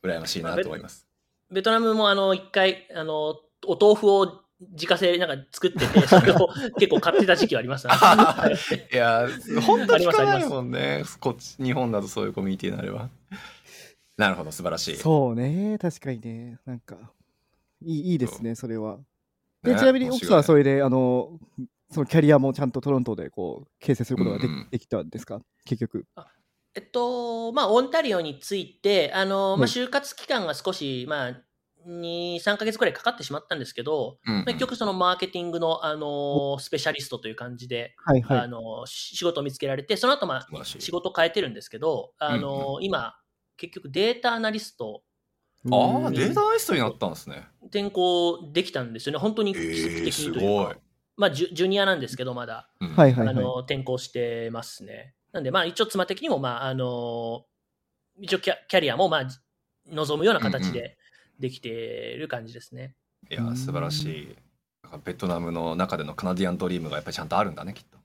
羨ましいなと思います。ベトナムもあの、一回、あの、お豆腐を自家製なんか作ってて、それを 結構買ってた時期はありますね。は いいや、本当に聞かないもんね。こっち、日本だとそういうコミュニティになれば。なるほど、素晴らしい。そうね、確かにね。なんか、いいいいですね、それは。で、ね。ちなみに奥さんはそ面れで、あの、そのキャリアもちゃんとトロントでこう形成することがで,、うんうん。できたんですか？結局。えっと、まあ、オンタリオについて、あの、まあ、はい。就活期間が少し、まあ、2、3ヶ月くらいかかってしまったんですけど、うんうん。まあ結局そのマーケティングの、あの、スペシャリストという感じで、はいはい。あの、し仕事を見つけられて、その後、まあ、仕事変えてるんですけど、あの、今、結局データアナリストああ、うんデータアナリストになったんですね。転校できたんですよね。本当に奇跡ええ的すにというか。ごい。まあ、ジュジュニアなんですけど、まだ。うんはいはいはい。あの、転校してますね。なんで、まあ、一応妻的にも、まあ、あの、一応キャキャリアも、まあ、望むような形うんうんでできてる感じですね。いや、素晴らしい。ベトナムの中でのカナディアンドリームがやっぱりちゃんとあるんだね、きっと。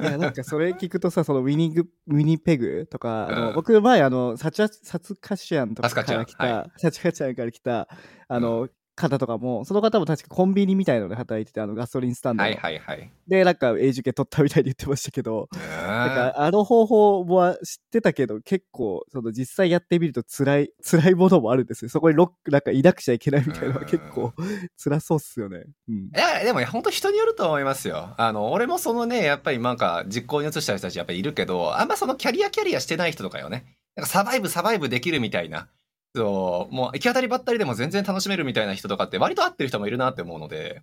いやなんかそれ聞くとさ、そのウィニング、ウィニペグとか、あのうん僕前、あの、サチャサツカシアンとかから来た、はサチカチアンから来た、あの、方とかも、その方も確かコンビニみたいので働いてて、あのガソリンスタンドの。はいはいはい。で、なんか永住権取ったみたいに言ってましたけど、ねなんかあの方法は知ってたけど、結構、その実際やってみると辛い、辛いものもあるんですよ。そこにロックなんか抱くちゃいけないみたいなのは結構 辛そうっすよね。うん。いや、でも本当人によると思いますよ。あの、俺もそのね、やっぱりなんか実行に移した人たちやっぱりいるけど、あんまそのキャリアキャリアしてない人とかよね。なんかサバイブサバイブできるみたいな。そう、もう行き当たりばったりでも全然楽しめるみたいな人とかって割と合ってる人もいるなって思うので。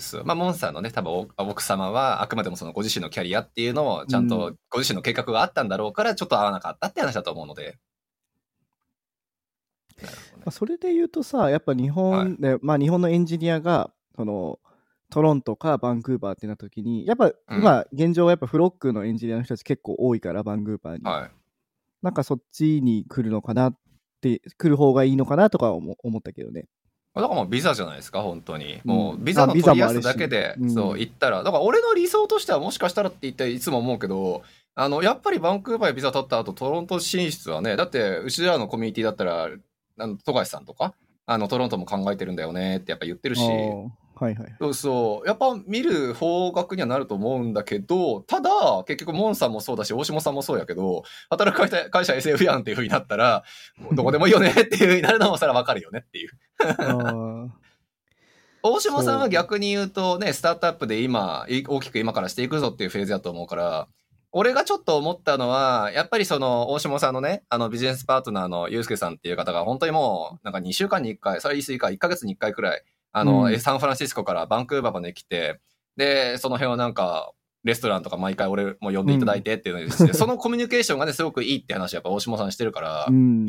そうまあ、モンスターのね、多分お奥様はあくまでもそのご自身のキャリアっていうのをちゃんうとご自身の計画があったんだろうから、ちょっと合わなかったって話だと思うので。ねまあ、それで言うとさ、やっぱ日本で、まあ日本のエンジニアが、その、トロントかバンクーバーってなった時に、やっぱ今、現状はやっぱフロックのエンジニアの人たち結構多いから、バンクーバーに。はい。なんかそっちに来るのかなって、来る方がいいのかなとか思思ったけどね。だからもうビザじゃないですか、本当に。うん。もうビザの取りやすだけで、うん。そう、行ったら、だから俺の理想としてはもしかしたらって言っていつも思うけど、あの、やっぱりバンクーバーへビザ取った後、トロント進出はね、だって、うちらのコミュニティだったら、あの、富樫さんとか、あの、トロントも考えてるんだよねってやっぱ言ってるし、はいはい。そうそう。やっぱ見る方角にはなると思うんだけど、ただ、結局、モンさんもそうだし、大下さんもそうやけど、働く会社会社 SF やんっていう風になったら、どこでもいいよねっていう風になるのもそれはわかるよねっていう。あ 大島さんは逆に言うとね、スタートアップで今、い大きく今からしていくぞっていうフェーズだと思うから、俺がちょっと思ったのは、やっぱりその、大島さんのね、あのビジネスパートナーのゆうさんっていう方が、本当にもう、なんか2週間に1回、それ言い過ぎか、1ヶ月に1回くらい、あの、うんサンフランシスコからバンクーバーまで来て、で、その辺をなんか、レストランとか毎回俺も呼んでいただいてっていうのにして、そのコミュニケーションがね、すごくいいって話やっぱ大島さんしてるから、ーうん。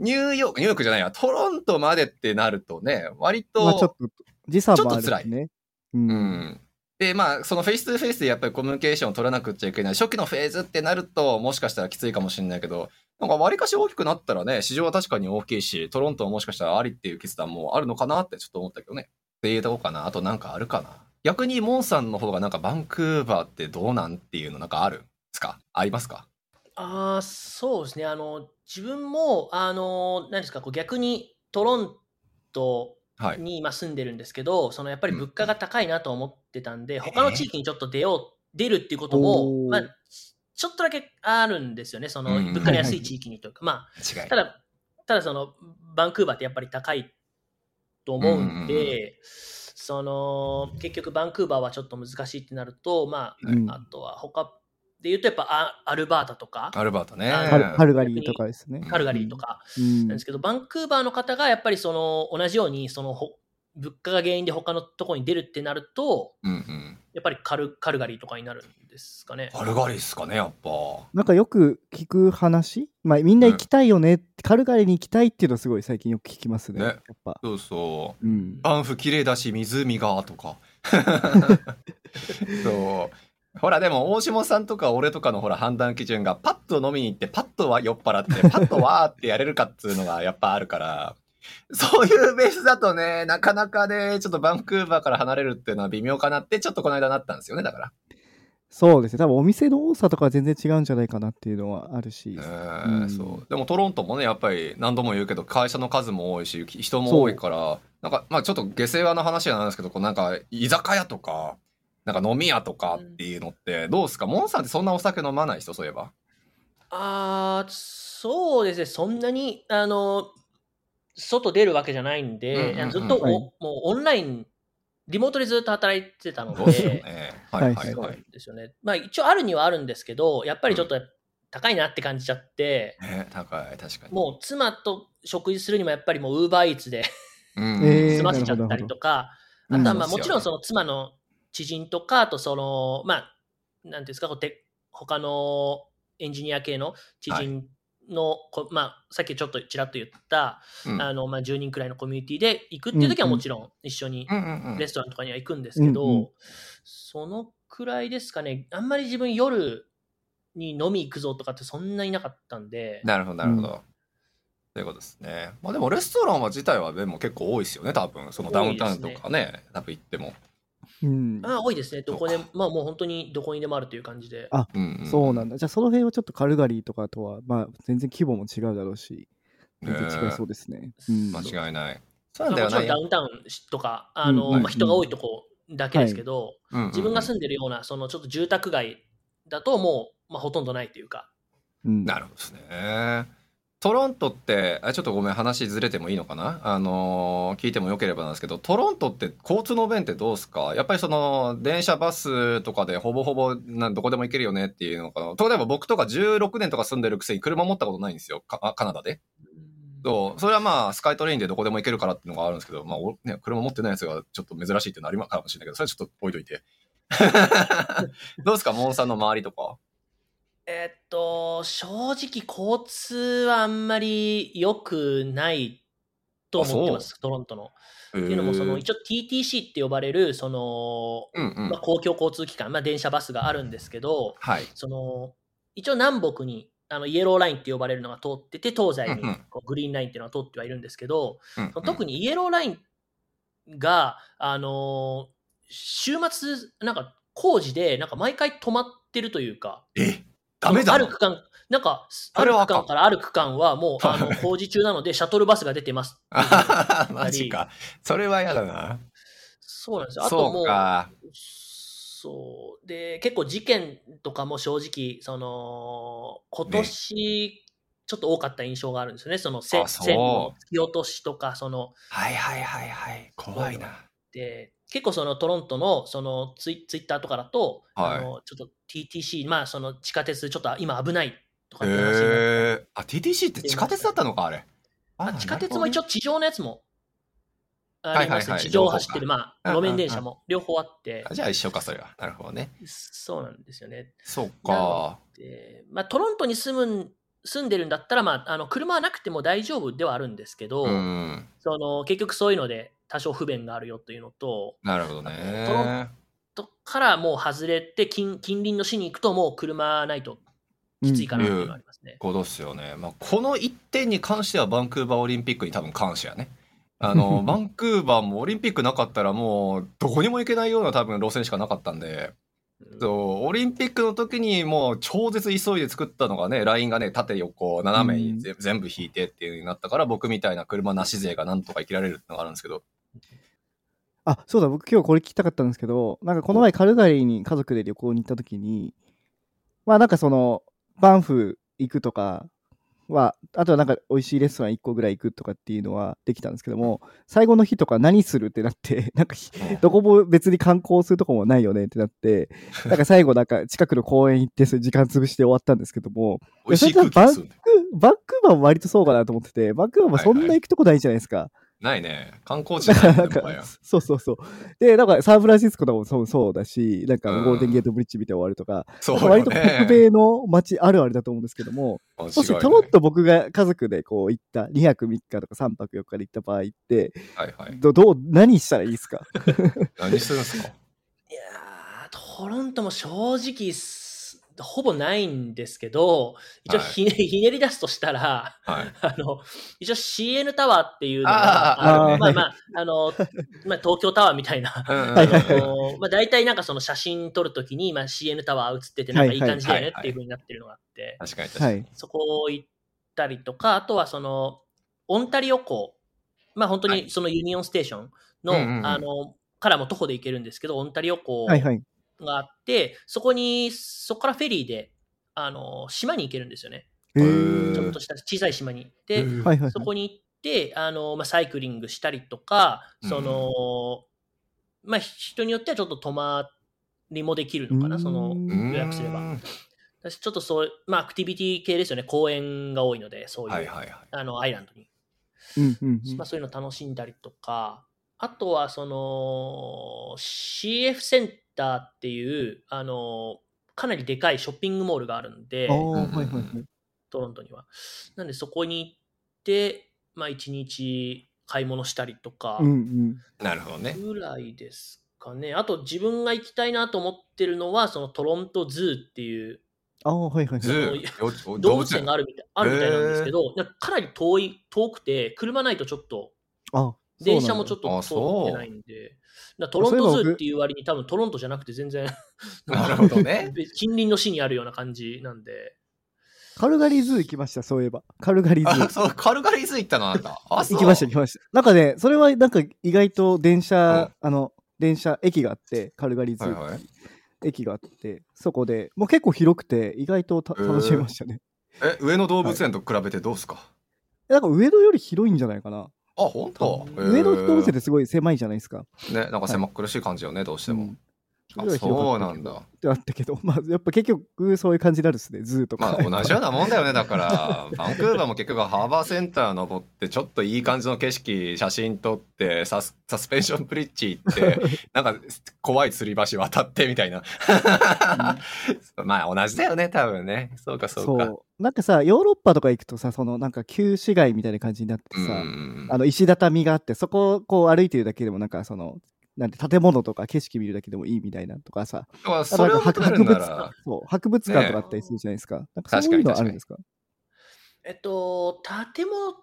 ニューヨーク、ニューヨークじゃないや、トロントまでってなるとね、割と、まあちょっと、時差もあるちょっと辛い。う。うんん。で、まあ、そのフェイス2フェイスでやっぱりコミュニケーションを取らなくちゃいけない。初期のフェーズってなると、もしかしたらきついかもしれないけど、なんか割かし大きくなったらね、市場は確かに大きいし、トロントももしかしたらありっていう決断もあるのかなってちょっと思ったけどね。っていうとこかな。あとなんかあるかな。逆にモンさんの方がなんかバンクーバーってどうなんっていうのなんかあるんですか？ありますか？ああ、そうですね。あの、自分も、あの、何ですか、こう逆にトロントはい。に今住んでるんですけど、そのやっぱり物価が高いなと思ってたんで、他の地域にちょっと出よう、出るっていうことも、まあ、ちょっとだけあるんですよね。そのうん物価の安い地域にというか、まあ、ただ、ただその、バンクーバーってやっぱり高いと思うんで、うんうんその、結局バンクーバーはちょっと難しいってなると、まうんあ、あとは他で言うとやっぱアアルバータとか、アルバートね。あカルガリーとかですね。カルガリーとかうんなんですけど、バンクーバーの方がやっぱりその同じようにそのほ物価が原因で他のところに出るってなると、うんうん。やっぱりカルカルガリーとかになるんですかね。カルガリーっすかね、やっぱ。なんかよく聞く話、まあ、みんな行きたいよね、カルガリーに行きたいっていうのはすごい最近よく聞きますね。ねやっぱ。そうそう。うん。バンフ綺麗だし、湖が、とか。そう。ほら、でも、大下さんとか俺とかのほら、判断基準が、パッと飲みに行って、パッとは酔っ払って、パッとわーってやれるかっつうのがやっぱあるから、そういうベースだとね、なかなかね、ちょっとバンクーバーから離れるっていうのは微妙かなって、ちょっとこの間なったんですよね、だから。そうですね。多分お店の多さとかは全然違うんじゃないかなっていうのはあるし。えうーんそう。でもトロントもね、やっぱり何度も言うけど、会社の数も多いし、人も多いから、なんか、まあちょっと下世話な話なんですけど、こうなんか、居酒屋とか、なんか飲み屋とかっていうのって、どうですか？モンさんってそんなお酒飲まない人、そういえば。あーそうですね、そんなに、あの、外出るわけじゃないんで、うんうんずっとお、はいもうオンライン、リモートでずっと働いてたのですよで、ね。はいはいはい。ですよね。まあ一応あるにはあるんですけど、やっぱりちょっと高いなって感じちゃって、ね、高い、確かに。もう妻と食事するにもやっぱりもうウーバーイーツでうん、えー済ませちゃったりとか、なるほどあとはまあうんもちろんその妻の知人とか、あとその、まあ、なんていうんですか、こうて他のエンジニア系の知人の、こまあ、さっきちょっとちらっと言った、うんあのまあ、10人くらいのコミュニティで行くっていう時はもちろん一緒にうんうんうんレストランとかには行くんですけど、うんうんそのくらいですかね、あんまり自分夜に飲み行くぞとかってそんなになかったんで、なるほど、なるほど。ということですね。まあでもレストランは自体はでも結構多いですよね、多分。そのダウンタウンとかね、多分行っても。うん。あ多いですね、どこでまあもう本当にどこにでもあるという感じで。あうんそうなんだ。じゃあその辺はちょっとカルガリーとかとは、まあ全然規模も違うだろうし、全然違いそうですね。うん間違いない。そうなんだよね。ダウンタウンとか、あのうんうんまあ、人が多いとこだけですけど、うんうんうん自分が住んでるような、そのちょっと住宅街だともう、まあ、ほとんどないというか、うんなるほどですね。トロントって、あちょっとごめん、話ずれてもいいのかな？あのー聞いてもよければなんですけど、トロントって交通の便ってどうですか？やっぱりその、電車、バスとかでほぼほぼなんどこでも行けるよねっていうのかな？例えば僕とか16年とか住んでるくせに車持ったことないんですよ。カナダで。そう。それはまあ、スカイトレインでどこでも行けるからっていうのがあるんですけど、まあ、おね、車持ってないやつがちょっと珍しいっていうのありますかもしれないけど、それはちょっと置いといて。どうですか？モンさんの周りとか。えっと、正直、交通はあんまり良くないと思ってます、トロントの。っていうのも、その一応 TTC って呼ばれる、その、うんうん。まあ、公共交通機関、まあ、電車、バスがあるんですけど、はい。その一応南北にあのイエローラインって呼ばれるのが通ってて東西にこうグリーンラインっていうのが通ってはいるんですけど、うんうん。特にイエローラインが、あのー週末なんか工事でなんか毎回止まってるというかえ？ダメだある区間なんかある区間からある区間はもう あの工事中なのでシャトルバスが出てますマジか。それは嫌だな。そうなんですよあともうか。そう。で、結構事件とかも正直、その、今年、ちょっと多かった印象があるんですよね。その線の突き落としとか、その、はいはいはいはい。怖いな。で、結構そのトロントの、そのツイツイッターとかだと、はいあの、ちょっと TTC、まあその地下鉄ちょっと今危ないとかって話になって。あ、TTC って地下鉄だったのか、あれ？あ地下鉄も一応地上のやつもありますね。はいはいはい地上を走ってる、まあ、路面電車も両方あってあ、じゃあ一緒か、それは。なるほどね。そうなんですよね。そうか。で、まあ、トロントに住むん住んでるんだったら、まあ、あの車はなくても大丈夫ではあるんですけど、うん。その結局そういうので多少不便があるよというのと、なるほどトロね。とからもう外れて近近隣の市に行くともう車ないときついかなっていうのがありますね。ことっすよね。まあ、この一点に関してはバンクーバーオリンピックに多分感謝やね。あの、バンクーバーもオリンピックなかったらもうどこにも行けないような多分路線しかなかったんで、うんそう、オリンピックの時にもう超絶急いで作ったのがね、ラインがね、縦横斜めにぜ全部引いてっていうになったから、僕みたいな車なし勢がなんとか生きられるってのがあるんですけど。あ、そうだ、僕今日これ聞きたかったんですけど、なんかこの前カルガリーに家族で旅行に行った時に、まあなんかその、バンフ行くとかは、あとはなんか美味しいレストラン1個ぐらい行くとかっていうのはできたんですけども、最後の日とか何するってなって、なんかひどこも別に観光するとこもないよねってなって、なんか最後なんか近くの公園行って時間潰して終わったんですけども、美味しい空気ですよね。バンクーバーも割とそうかなと思ってて、バンクーバーもそんな行くとこないじゃないですか。ないね。観光地じゃないなんかねもはや、そうそうそう。で、なんかサンフランシスコとかもそうそうだし、なんかうんゴールデンゲートブリッジ見て終わるとか、そうなんか割と。北米の街あるあるだと思うんですけども、間違いもしトロント僕が家族でこう行った2泊3日とか3泊4日で行った場合って、はいはい。どどう、何したらいいですか？何するんですか？いやー、トロントも正直す、ほぼないんですけど、一応はいひね,、ひねり出すとしたら、はい。あの、一応 CN タワーっていうのあが、ーあまあまあ、あの、まあ東京タワーみたいな、まあ大体なんかその写真撮るときに、まあ CN タワー映ってて、なんかいい感じだよねっていう風になってるのがあって、確かに確かに。はい。そこ行ったりとか、あとはその、オンタリオ港、まあ本当はいにそのユニオンステーションの、あの、からも徒歩で行けるんですけど、オンタリオ港はいはい。があって、そこに、そこからフェリーで、あの、島に行けるんですよね。ちょっとした小さい島に。で。そこに行って、あの、まあ、サイクリングしたりとか、その、まあ、人によってはちょっと泊まりもできるのかな、うんその、うん予約すれば。私ちょっとそう、まあ、アクティビティ系ですよね。公園が多いので、そういう、はいはいはい。あの、アイランドに。うんうんうんまあ、そういうの楽しんだりとか、あとは、その、CF センターっていう、あの、かなりでかいショッピングモールがあるんで。トロントには。なんで、そこに行って、まあ、一日買い物したりとか。なるほどね。ぐらいですかね。あと、自分が行きたいなと思ってるのは、そのトロントズーっていうああ、はいはいズはい。ーよ動物園がある。るみたいあるみたいなんですけど、なんかかなり遠い、遠くて、車ないとちょっとあ電車もちょっっと通あそうってないんで、トロントズーっていう割に多分トロントじゃなくて全然、なるほどね。近隣の市にあるような感じなんで、カルガリーズー行きました、そういえば。カルガリーズ。そう、カルガリーズ行ったのなんだ。あ、行きました、行きました。なんかね、それはなんか意外と電車、あの、電車、駅があって、カルガリーズーはいはい駅があって、そこで、もう結構広くて、意外とたへー楽しめましたね。え、上野動物園と比べてどうすか？なんか上野より広いんじゃないかな。あ、本当？上野動物園っでてすごい狭いじゃないですか。ね、なんか狭苦しい感じよね、どうしてもそうなんだ。ってあったけど、まあ、やっぱ結局そういう感じになるですね、 zoo とか。まあ同じようなもんだよねだから。バンクーバーも結局ハーバーセンター登ってちょっといい感じの景色写真撮ってサス suspension bridge 行って なんか怖い吊り橋渡ってみたいな。まあ同じだよね多分ね。そうかそうか。そう。なんかさ、ヨーロッパとか行くとさ、そのなんか旧市街みたいな感じになってうんさ、うん。あの石畳があって、そこをこう歩いてるだけでもなんかその、なんて建物とか景色見るだけでもいいみたいなとかさ、それを博物ら。館そう博物館とかあったりするじゃないですか。なんかそういうのあるんですか？えっと、建物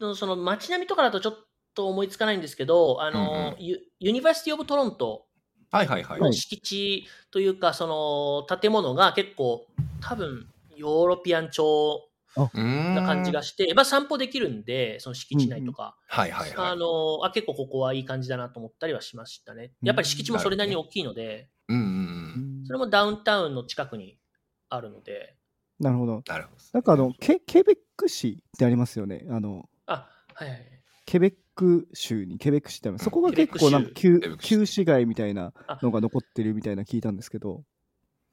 のその街並みとかだとちょっと思いつかないんですけど、あの、うんユ University of Torontoはいはい。はい、の敷地というか、その建物が結構多分ヨーロピアン調なな感じがして、まあ散歩できるんで、その敷地内とか、はいはいはい。あのあ結構ここはいい感じだなと思ったりはしましたね。やっぱり敷地もそれなりに大きいので、うんうんうん。それもダウンタウンの近くにあるので、なるほど。なるほど。なんかあの、ケケベック市ってありますよね。あの、あ、はいはいはい。ケベック州にケベック市ってある。そこが結構なんか旧旧市街みたいなあ。のが残ってるみたいな聞いたんですけど。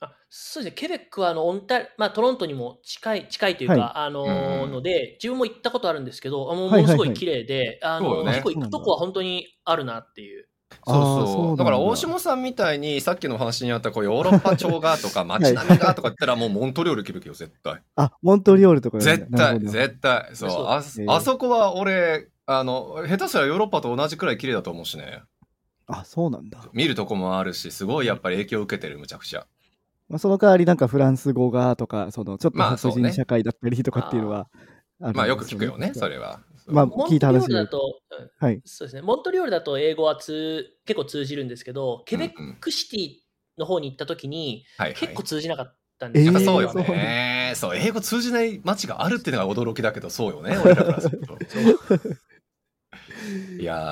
あそうですね、ケベックはあのオンタ、まあ、トロントにも近い近いというか、はい。あのーうんので、自分も行ったことあるんですけど、あもうはいはいはい。ものすごい綺麗で、あのそうよね。結構行くとこは本当にあるなっていう。そうそうだ。から大下さんみたいにさっきのお話にあったこうヨーロッパ調がとか街並みがとか言ったらもうモントリオール行くべきよ絶対。あ、モントリオールとか絶対絶対。そうそうあ,、えーあそこは俺あの下手すらヨーロッパと同じくらい綺麗だと思うしね。あ、そうなんだ。見るとこもあるしすごいやっぱり影響を受けてるむちゃくちゃまあ、その代わりなんかフランス語がとか、そのちょっと白人社会だったりとかっていうのはあるんですまあよく聞くよねそれは。まあモン聞いた話でトリオールだ。と、うんはい。そうですね、モントリオールだと英語は通結構通じるんですけど、ケベックシティの方に行った時に、はいはい。結構通じなかったんですよ。えーやっぱそうよそう。ね、そう英語通じない街があるっていうのが驚きだけどそうよね俺らからすると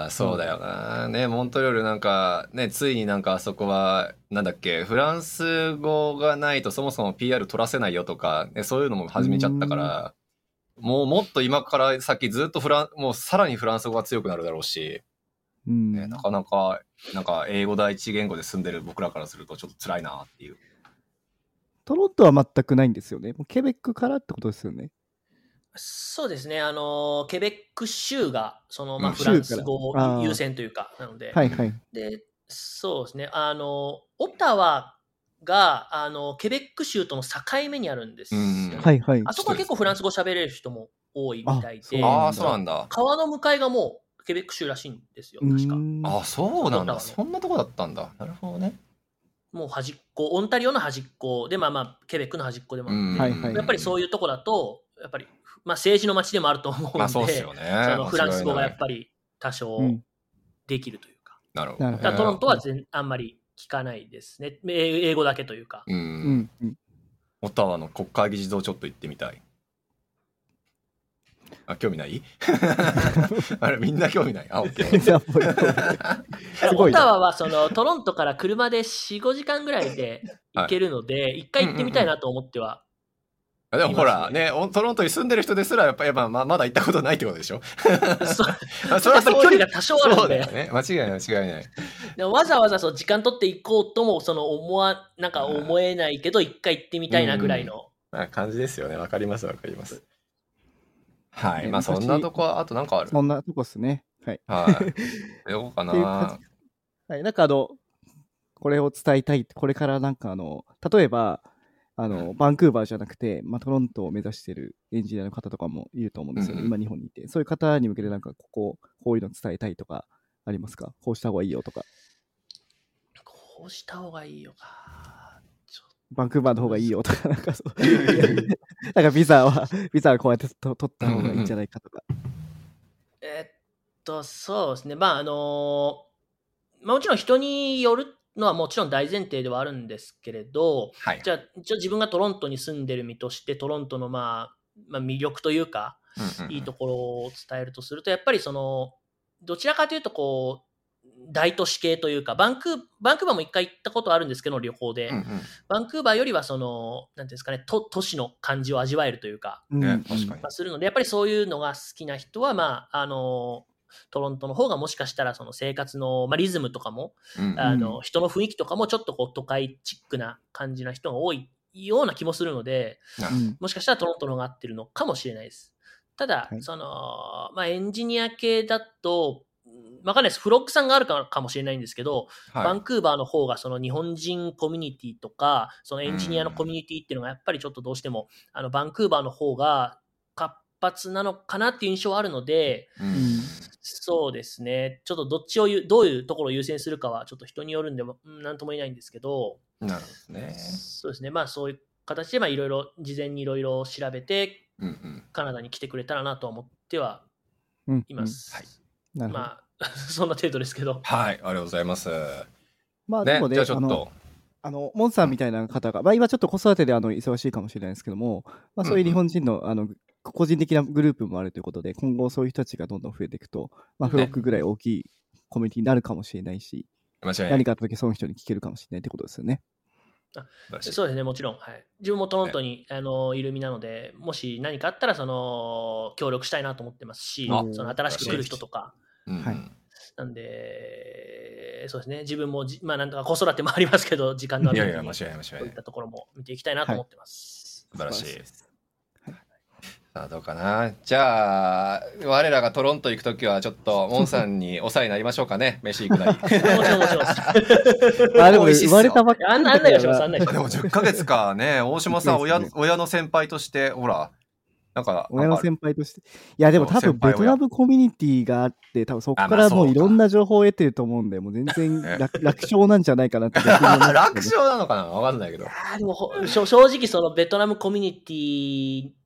そうだよなねモントリオールなんかねついになんかあそこはなんだっけフランス語がないとそもそも PR 取らせないよとか、ね、そういうのも始めちゃったからもうもっと今から先ずっとフランもうさらにフランス語が強くなるだろうし、うん。ね、なかなかなんか英語第一言語で住んでる僕らからするとちょっと辛いなっていうトロントは全くないんですよね。もうケベックからってことですよね。そうですね、あの、ケベック州が、その、まあ、うんフランス語優先というか、なので、はいはい。で、そうですね、あの、オタワが、あの、ケベック州との境目にあるんですよはいはい。あそこは結構フランス語喋れる人も多いみたいで、あそうなんだ。川の向かいがもうケベック州らしいんですよ、う確か。ああ、そうなんだ。そうだねそんなとこだったんだ。なるほどね。もう端っこ、オンタリオの端っこで、まあまあ、ケベックの端っこでもあって、はいはいやっぱりそういうとこだと、やっぱり、まあ政治の街でもあると思うんで、まあそうっすよね。そのフランス語がやっり。ぱり多少うんできるというか。なるほどだからトロントは全あんまり聞かないですね。え英語だけというか。う。うんんうん。オタワの国会議事堂ちょっと行ってみたい。あ、興味ない？あれ、みんな興味ない？あ、オッケー。じゃあもうすごいなオタワはそのトロントから車で4、5時間ぐらいで行けるので、一、回行ってみたいなと思っては。あでもほら、ね、おトロントに住んでる人ですら、やっぱやっぱままだ行ったことないってことでしょ？そう あそれはそ距離が多少あるんだよ。ね。間違いない、間違いない。でもわざわざそう時間取って行こうともその思わなんか思えないけど一回行ってみたいなぐらいの、まあ、感じですよね。わかります、わかります。はい。ねまあ、そんなとこは、あとなんかある？そんなとこっすね。はい。はい。どこかな。はい、なんかあの、これを伝えたい、これからなんかあの、例えば、あの、バンクーバーじゃなくて、まあ、トロントを目指してるエンジニアの方とかもいると思うんですよね。うんうん今日本にいて。そういう方に向けてなんか、ここ、こういうの伝えたいとか、ありますか？こうした方がいいよとか、こうした方がいいよかバンクーバーの方がいいよとか、なんかそう。なんかビザは、ビザはこうやってと取った方がいいんじゃないかとか。えっとそうですねまああのまあ、もちろん人によるのはもちろん大前提ではあるんですけれどはい。じゃあ一応自分がトロントに住んでる身としてトロントのまあ、まあ、魅力というかうんうんいいところを伝えるとすると、やっぱりその、どちらかというと、こう、大都市系というか、バンクー、バンクーバーも一回行ったことあるんですけど、旅行で。うんうん。バンクーバーよりは、その、なんていうんですかね、都都市の感じを味わえるというか、うんね確かに。まあ、するので、やっぱりそういうのが好きな人は、まあ、あの、トロントの方がもしかしたらその生活の、まあ、リズムとかも、うん。あの人の雰囲気とかもちょっとこう都会チックな感じな人が多いような気もするので、うん。もしかしたらトロントの方が合ってるのかもしれないです。ただ、はい。その、まあ、エンジニア系だと、うんわかんないです。フロッグさんがあるかかもしれないんですけど、バはンクーバーの方がその日本人コミュニティとか、そのエンジニアのコミュニティっていうのがやっぱりちょっとどうしても、あのバンクーバーの方が活発なのかなっていう印象はあるので、い。ううんんそうですね。ちょっとどっちをゆ、どういうところを優先するかはちょっと人によるんでも、うんなんとも言えないんですけど、なるほどね。そうですね。まあそういう形で、まあいろいろ、事前にいろいろ調べて、うんうん。カナダに来てくれたらなとは思ってはうんいます。はいなるほど。まあ、そんな程度ですけど。はい、ありがとうございます。まあ、でねも、ね、あのじゃあちょっと。あの、モンさんみたいな方が、まあ今ちょっと子育てであの忙しいかもしれないですけども、まあそういう日本人の、あの、個人的なグループもあるということで、今後そういう人たちがどんどん増えていくと、まあフロックぐらい大きいコミュニティになるかもしれないし、間違いない。何かあった時その人に聞けるかもしれないってことですよね。素晴らしいそうですね、もちろん。はい、自分もトロントに、あのいる身なので、もし何かあったら、その、協力したいなと思ってますし、あその新しく来る人とか。はい。なんで、そうですね、自分もじ、まあなんとか子育てもありますけど、時間のあいやいや、間違いない、間違いそういっ。たところも見ていきたいなと思ってます。素晴らしい素晴らしい。さあ、どうかな。じゃあ、我らがトロント行くときは、ちょっと、モンさんにお世話になりましょうかね。飯行くなり。もちろん、もちろん。あ、でも生まれたばっかりします、でもます。10ヶ月かね、大島さん、親親の先輩として、ほら、なんか、親の先輩として。いや、でも多分ベトナムコミュニティがあって、多分そこからもういろんな情報を得てると思うんで、もう全然ね 楽楽勝なんじゃないかなってね。楽勝なのかなわかんないけど。でも正直、そのベトナムコミュニティ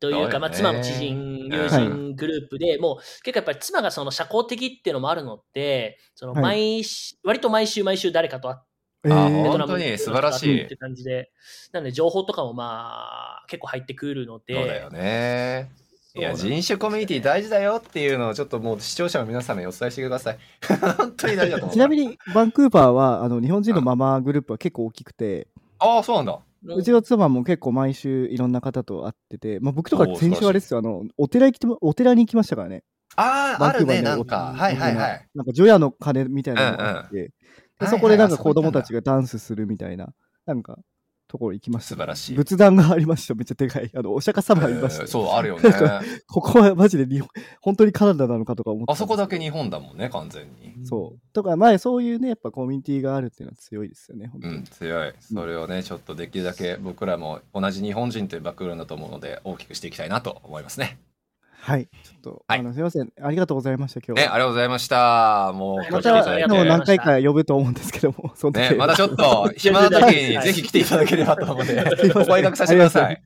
というか、まあ、妻も知人、友人グループで、もう結構やっぱり妻がその社交的っていうのもあるので、そのはい。割と毎週毎週誰かと会って、えあー。ベトナム本当に素晴らしい。って感じで、なので情報とかもまあ結構入ってくるので、そうだよね。いや、人種コミュニティ大事だよっていうのをちょっともう視聴者の皆様にお伝えしてください。本当に大事だと思う。ちなみに、バンクーバーは、あの、日本人のママグループは結構大きくて、ああ、そうなんだ。うちの妻も結構毎週いろんな方と会ってて、まあ、僕とか先週あれですよ、あの、お寺行きても、お寺に行きましたからね。ああ、あるね、バンクーバーになんか。はいはいはい。なんか、除夜の鐘みたいなのがあって、うんうんでそこでなんか子供たちがダンスするみたいな、なんか、ところ行きました、素晴らしい仏壇がありました。めっちゃでかい。あの、お釈迦様がいました、えーそう、あるよね。ここはマジで日本、本当にカナダなのかとか思ってあそこだけ日本だもんね、完全に。そう。とか、前そういうね、やっぱコミュニティがあるっていうのは強いですよね、本当に。うん、強い。それをね、ちょっとできるだけ僕らも同じ日本人というバックグラウンドだと思うので、大きくしていきたいなと思いますね。はい。ちょっと、はいあの、すいません。ありがとうございました、今日ね、は。ありがとうございました。もう、はいまたもう何回か呼ぶと思うんですけども、そね、またちょっと 暇な時にぜひ来ていただければと思うので、お声掛けさせてください。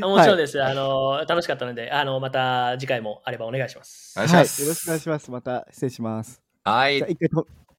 もちろんです。あの、楽しかったので、あの、また次回もあればお願いします。お願いします。はい。よろしくお願いします。また失礼します。はいじゃあ、。一回と